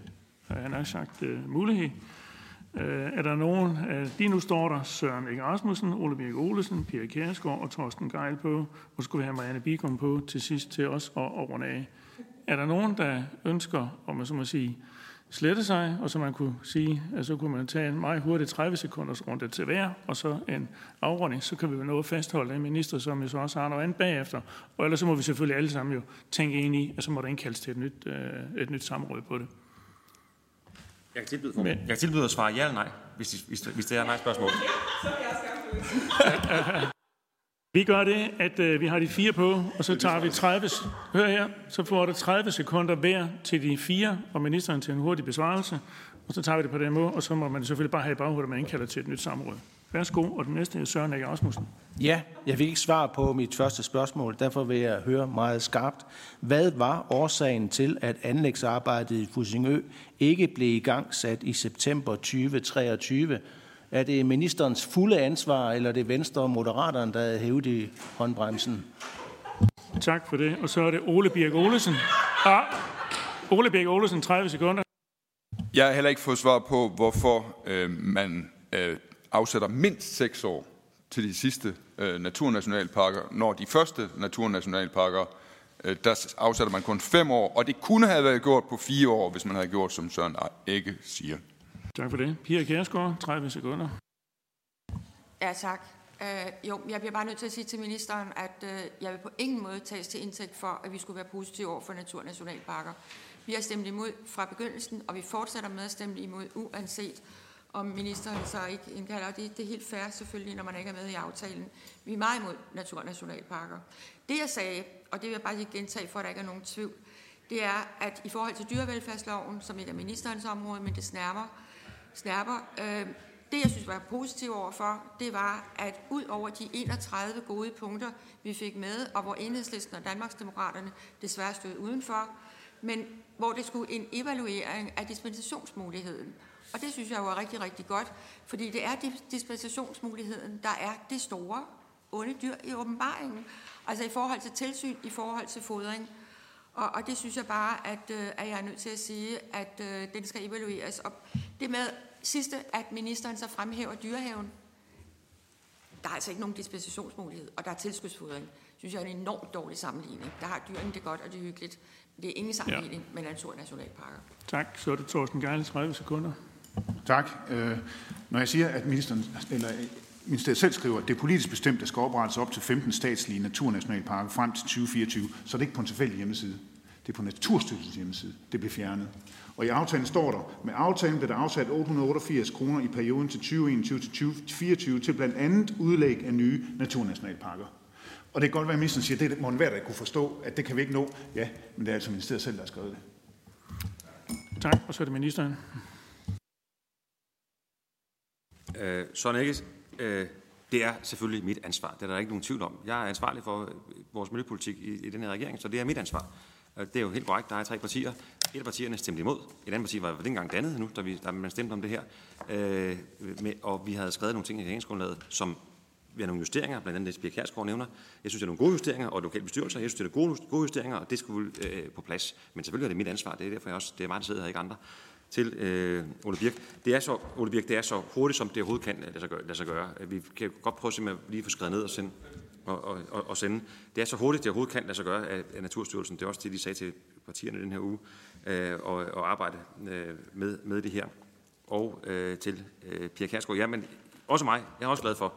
han har sagt, øh, mulighed. Øh, er der nogen, uh, de nu står der Søren Ikke Rasmussen, Ole Birk Olesen, Pia Kjærsgaard og Torsten Geil på, og skulle vi have Marianne Bikum på til sidst til os og, og runde af. Er der nogen, der ønsker, om man så må sige, slette sig, og så man kunne sige, at så kunne man tage en meget hurtig 30 sekunders runde til hver, og så en afrunding, så kan vi jo nå at fastholde en minister, som jo så også har noget andet bagefter. Og ellers så må vi selvfølgelig alle sammen jo tænke ind i, at så må der indkaldes til et nyt, øh, et nyt samråd på det. Jeg kan tilbyde, Men, jeg kan tilbyde at svare ja eller nej, hvis, hvis, hvis det er nej spørgsmål. Ja, så vil jeg Vi gør det, at øh, vi har de fire på, og så tager vi 30, hør her, så får der 30 sekunder hver til de fire, og ministeren til en hurtig besvarelse, og så tager vi det på den måde, og så må man selvfølgelig bare have i baghovedet, at man indkalder til et nyt samråd. Værsgo, og den næste er Søren Ege Rasmussen. Ja, jeg fik ikke svar på mit første spørgsmål, derfor vil jeg høre meget skarpt. Hvad var årsagen til, at anlægsarbejdet i Fusingø ikke blev i gang sat i september 2023, er det ministerens fulde ansvar, eller er det Venstre og Moderaterne, der er hævet i håndbremsen? Tak for det. Og så er det Ole Birk Olesen. Ah, Ole Birk Olesen, 30 sekunder. Jeg har heller ikke fået svar på, hvorfor øh, man øh, afsætter mindst seks år til de sidste øh, naturnationalparker, når de første naturnationalparker, øh, der afsætter man kun fem år, og det kunne have været gjort på fire år, hvis man havde gjort, som Søren ikke siger. Tak for det. Pia Kjærsgaard, 30 sekunder. Ja, tak. Uh, jo, jeg bliver bare nødt til at sige til ministeren, at uh, jeg vil på ingen måde tages til indtægt for, at vi skulle være positive over for naturnationalparker. Vi har stemt imod fra begyndelsen, og vi fortsætter med at stemme imod, uanset om ministeren så ikke indkalder. Det, det er helt fair selvfølgelig, når man ikke er med i aftalen. Vi er meget imod naturnationalparker. Det jeg sagde, og det vil jeg bare lige gentage, for at der ikke er nogen tvivl, det er, at i forhold til dyrevelfærdsloven, som ikke er ministerens område, men det snærmer, snærper. Øh, det, jeg synes var positiv overfor, det var, at ud over de 31 gode punkter, vi fik med, og hvor enhedslisten og Danmarksdemokraterne desværre stod udenfor, men hvor det skulle en evaluering af dispensationsmuligheden. Og det synes jeg var rigtig, rigtig godt, fordi det er dispensationsmuligheden, der er det store onde dyr i åbenbaringen. Altså i forhold til tilsyn, i forhold til fodring. Og, og det synes jeg bare, at, øh, at jeg er nødt til at sige, at at den skal evalueres. Og det med sidste, at ministeren så fremhæver dyrehaven, der er altså ikke nogen dispensationsmulighed, og der er tilskudsfodring. synes jeg er en enormt dårlig sammenligning. Der har dyrene det godt, og det er hyggeligt. Det er ingen sammenligning ja. med naturnationalparker. Tak. Så er det Torsten Geil, 30 sekunder. Tak. Øh, når jeg siger, at ministeren, eller ministeriet selv skriver, at det er politisk bestemt, at der skal oprettes op til 15 statslige naturnationalparker frem til 2024, så er det ikke på en tilfældig hjemmeside. Det er på Naturstyrelsens hjemmeside. Det bliver fjernet. Og i aftalen står der, med aftalen blev der afsat 888 kroner i perioden til 2021 til 2024 til blandt andet udlæg af nye naturnationalparker. Og det kan godt være, at ministeren siger, at det må enhver, der kunne forstå, at det kan vi ikke nå. Ja, men det er altså ministeriet selv, der har skrevet det. Tak, og så er det ministeren. Øh, Søren Ægges, øh, det er selvfølgelig mit ansvar. Det er der ikke nogen tvivl om. Jeg er ansvarlig for øh, vores miljøpolitik i, i den her regering, så det er mit ansvar. Øh, det er jo helt korrekt. Der er tre partier. Et af partierne stemte imod. Et andet parti var ikke engang dannet nu, da, vi, da man stemte om det her. Øh, med, og vi havde skrevet nogle ting i regeringsgrundlaget, som vi har nogle justeringer, blandt andet det, Pia Kjærsgaard nævner. Jeg synes, det er nogle gode justeringer, og lokale bestyrelser. Jeg synes, det er gode, gode justeringer, og det skulle øh, på plads. Men selvfølgelig er det mit ansvar. Det er derfor, jeg også, det er mig, der sidder her, ikke andre. til øh, Ole Birk. Det er så, Ole Birk, det er så hurtigt, som det overhovedet kan lade sig gøre. Lade sig gøre. Vi kan godt prøve simpelthen lige få skrevet ned og sende, og, og, og, og sende. Det er så hurtigt, det overhovedet kan lade sig gøre af, af Naturstyrelsen. Det er også det, de sagde til partierne den her uge, øh, og, og arbejde øh, med, med det her. Og øh, til øh, Pia Kærsgaard. Ja, men også mig. Jeg er også glad for,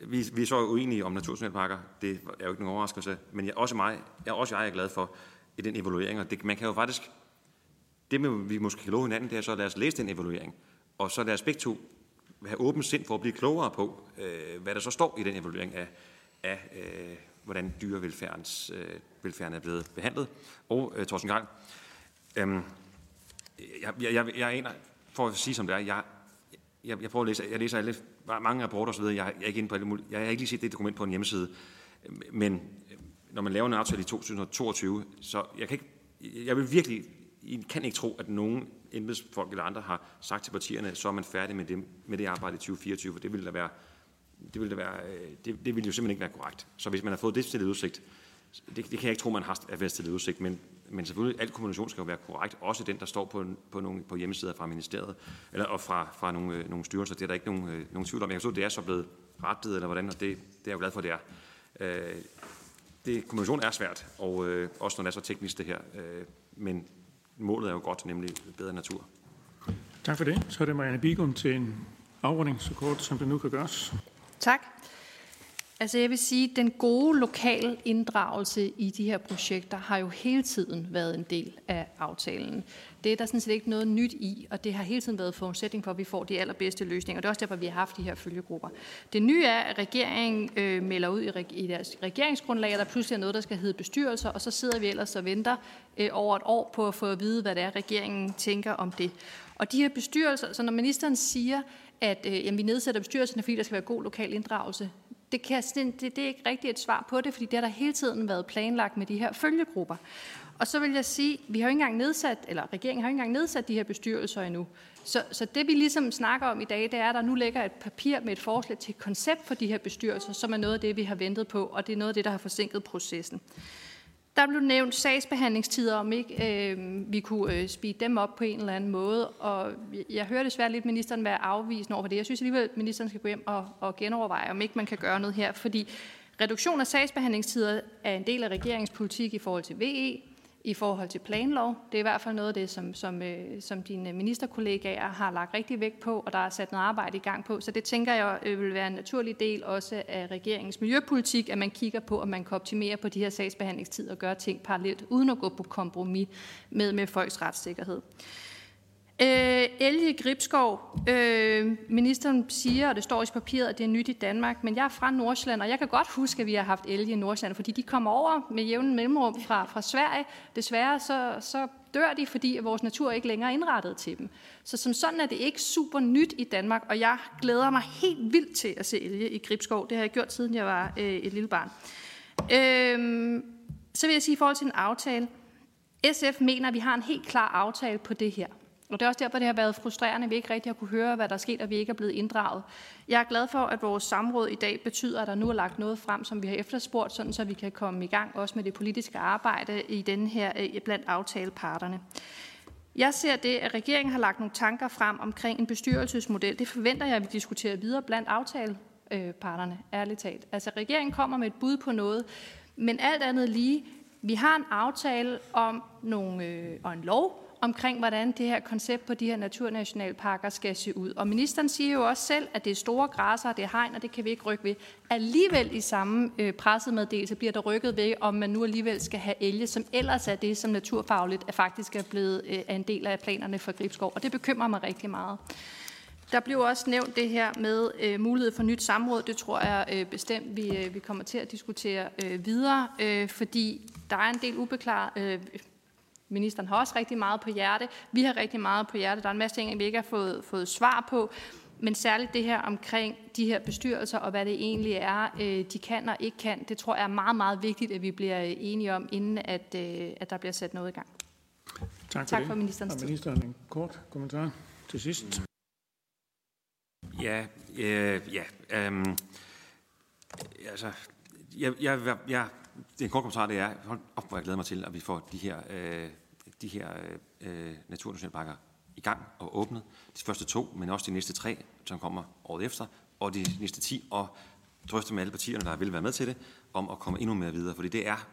vi, vi er så uenige om naturnationalparker. Det er jo ikke nogen overraskelse. Men jeg, også, mig, jeg, også jeg er glad for i den evaluering. Og det, man kan jo faktisk... Det, vi måske kan love hinanden, det er så, at lad os læse den evaluering. Og så lad os begge to have åbent sind for at blive klogere på, øh, hvad der så står i den evaluering af, af øh, hvordan dyrevelfærdens øh, velfærden er blevet behandlet. Og øh, Torsten Gang, øh, Øhm, jeg, jeg, jeg, jeg er for at sige som det er, jeg, jeg, jeg prøver at læse, jeg læser alle, mange rapporter osv., jeg, jeg er ikke inde på alle mulige, jeg har ikke lige set det dokument på en hjemmeside, men øhm, når man laver en aftale i 2022, så jeg kan ikke, jeg vil virkelig, I kan ikke tro, at nogen embedsfolk eller andre har sagt til partierne, så er man færdig med det, med det arbejde i 2024, for det ville da være, det ville, da være, øh, det, det ville jo simpelthen ikke være korrekt. Så hvis man har fået det stillet udsigt, det, det kan jeg ikke tro, man har været stillet udsigt, men, men selvfølgelig, al kommunikation skal jo være korrekt, også den, der står på, på, nogle, på hjemmesider fra ministeriet, eller og fra, fra nogle, øh, nogle styrelser. Det er der ikke nogen, øh, nogen tvivl om. Jeg kan forstå, at det er så blevet rettet, eller hvordan, og det, det er jeg jo glad for, det er. Øh, det, kommunikation er svært, og øh, også når det er så teknisk det her, øh, men målet er jo godt, nemlig bedre natur. Tak for det. Så er det Marianne Bigum til en afrunding, så kort som det nu kan gøres. Tak. Altså jeg vil sige, at den gode lokale inddragelse i de her projekter har jo hele tiden været en del af aftalen. Det er der sådan set ikke noget nyt i, og det har hele tiden været forudsætning for, at vi får de allerbedste løsninger. Og det er også derfor, vi har haft de her følgegrupper. Det nye er, at regeringen øh, melder ud i, reg- i deres regeringsgrundlag, at der pludselig er noget, der skal hedde bestyrelser, og så sidder vi ellers og venter øh, over et år på at få at vide, hvad det er, regeringen tænker om det. Og de her bestyrelser, så når ministeren siger, at øh, jamen, vi nedsætter bestyrelsen, fordi der skal være god lokal inddragelse, det, kan, det, det er ikke rigtigt et svar på det, fordi det har der hele tiden været planlagt med de her følgegrupper. Og så vil jeg sige, vi har jo ikke engang nedsat, eller regeringen har jo ikke engang nedsat de her bestyrelser endnu. Så, så det vi ligesom snakker om i dag, det er, at der nu ligger et papir med et forslag til et koncept for de her bestyrelser, som er noget af det, vi har ventet på, og det er noget af det, der har forsinket processen. Der blev nævnt sagsbehandlingstider, om ikke øh, vi kunne øh, speede dem op på en eller anden måde. Og jeg hører desværre lidt ministeren være afvisende over for det. Jeg synes alligevel, at ministeren skal gå hjem og, og genoverveje, om ikke man kan gøre noget her. Fordi reduktion af sagsbehandlingstider er en del af regeringens politik i forhold til VE i forhold til planlov. Det er i hvert fald noget af det, som, som, øh, som dine øh, ministerkollegaer har lagt rigtig vægt på, og der er sat noget arbejde i gang på. Så det tænker jeg øh, vil være en naturlig del også af regeringens miljøpolitik, at man kigger på, at man kan optimere på de her sagsbehandlingstider og gøre ting parallelt, uden at gå på kompromis med, med folks retssikkerhed. Øh, elge Gribskov. Øh, ministeren siger, og det står i papiret, at det er nyt i Danmark, men jeg er fra Nordsjælland, og jeg kan godt huske, at vi har haft elge i Nordsjælland, fordi de kommer over med jævn mellemrum fra, fra Sverige. Desværre så, så dør de, fordi vores natur ikke længere er indrettet til dem. Så som sådan er det ikke super nyt i Danmark, og jeg glæder mig helt vildt til at se elge i Gribskov. Det har jeg gjort, siden jeg var øh, et lille barn. Øh, så vil jeg sige i forhold til en aftale. SF mener, at vi har en helt klar aftale på det her. Og det er også derfor, det har været frustrerende, at vi ikke rigtig har kunne høre, hvad der er sket, og vi ikke er blevet inddraget. Jeg er glad for, at vores samråd i dag betyder, at der nu er lagt noget frem, som vi har efterspurgt, sådan så vi kan komme i gang også med det politiske arbejde i den her øh, blandt aftaleparterne. Jeg ser det, at regeringen har lagt nogle tanker frem omkring en bestyrelsesmodel. Det forventer jeg, at vi diskuterer videre blandt aftaleparterne, ærligt talt. Altså, regeringen kommer med et bud på noget, men alt andet lige, vi har en aftale om nogle, øh, og en lov omkring, hvordan det her koncept på de her naturnationalparker skal se ud. Og ministeren siger jo også selv, at det er store græsser, det er hegn, og det kan vi ikke rykke ved. Alligevel i samme øh, pressemeddelelse bliver der rykket ved, om man nu alligevel skal have elge, som ellers er det, som naturfagligt er faktisk er blevet øh, en del af planerne for Gribskov. Og det bekymrer mig rigtig meget. Der blev også nævnt det her med øh, mulighed for nyt samråd. Det tror jeg øh, bestemt, vi, øh, vi kommer til at diskutere øh, videre, øh, fordi der er en del ubeklaret, øh, Ministeren har også rigtig meget på hjerte. Vi har rigtig meget på hjerte. Der er en masse ting, vi ikke har fået, fået svar på. Men særligt det her omkring de her bestyrelser, og hvad det egentlig er, øh, de kan og ikke kan, det tror jeg er meget, meget vigtigt, at vi bliver enige om, inden at, øh, at der bliver sat noget i gang. Tak for, tak det. for ministerens tid. ministeren en kort kommentar til sidst. Ja, øh, ja. Øhm, altså, jeg, jeg, jeg, det en kort kommentar, det er, hold op, hvor jeg glæder mig til, at vi får de her, øh, de her øh, naturnationalparker i gang og åbnet. De første to, men også de næste tre, som kommer året efter, og de næste ti, og drøfte med alle partierne, der vil være med til det, om at komme endnu mere videre. Fordi det er,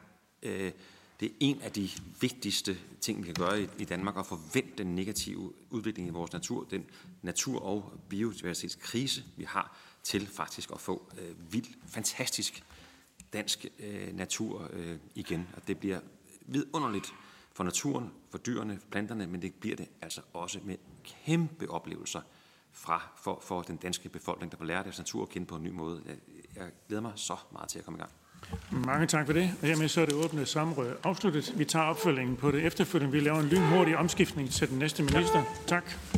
øh, det er en af de vigtigste ting, vi kan gøre i, i Danmark, at forvente den negative udvikling i vores natur, den natur- og biodiversitetskrise, vi har, til faktisk at få øh, vild, fantastisk dansk øh, natur øh, igen. Og det bliver vidunderligt for naturen, for dyrene, for planterne, men det bliver det altså også med kæmpe oplevelser fra, for, for den danske befolkning, der får lært deres natur at kende på en ny måde. Jeg, jeg glæder mig så meget til at komme i gang. Mange tak for det. Og hermed så er det åbne samråd afsluttet. Vi tager opfølgingen på det efterfølgende. Vi laver en lynhurtig omskiftning til den næste minister. Tak.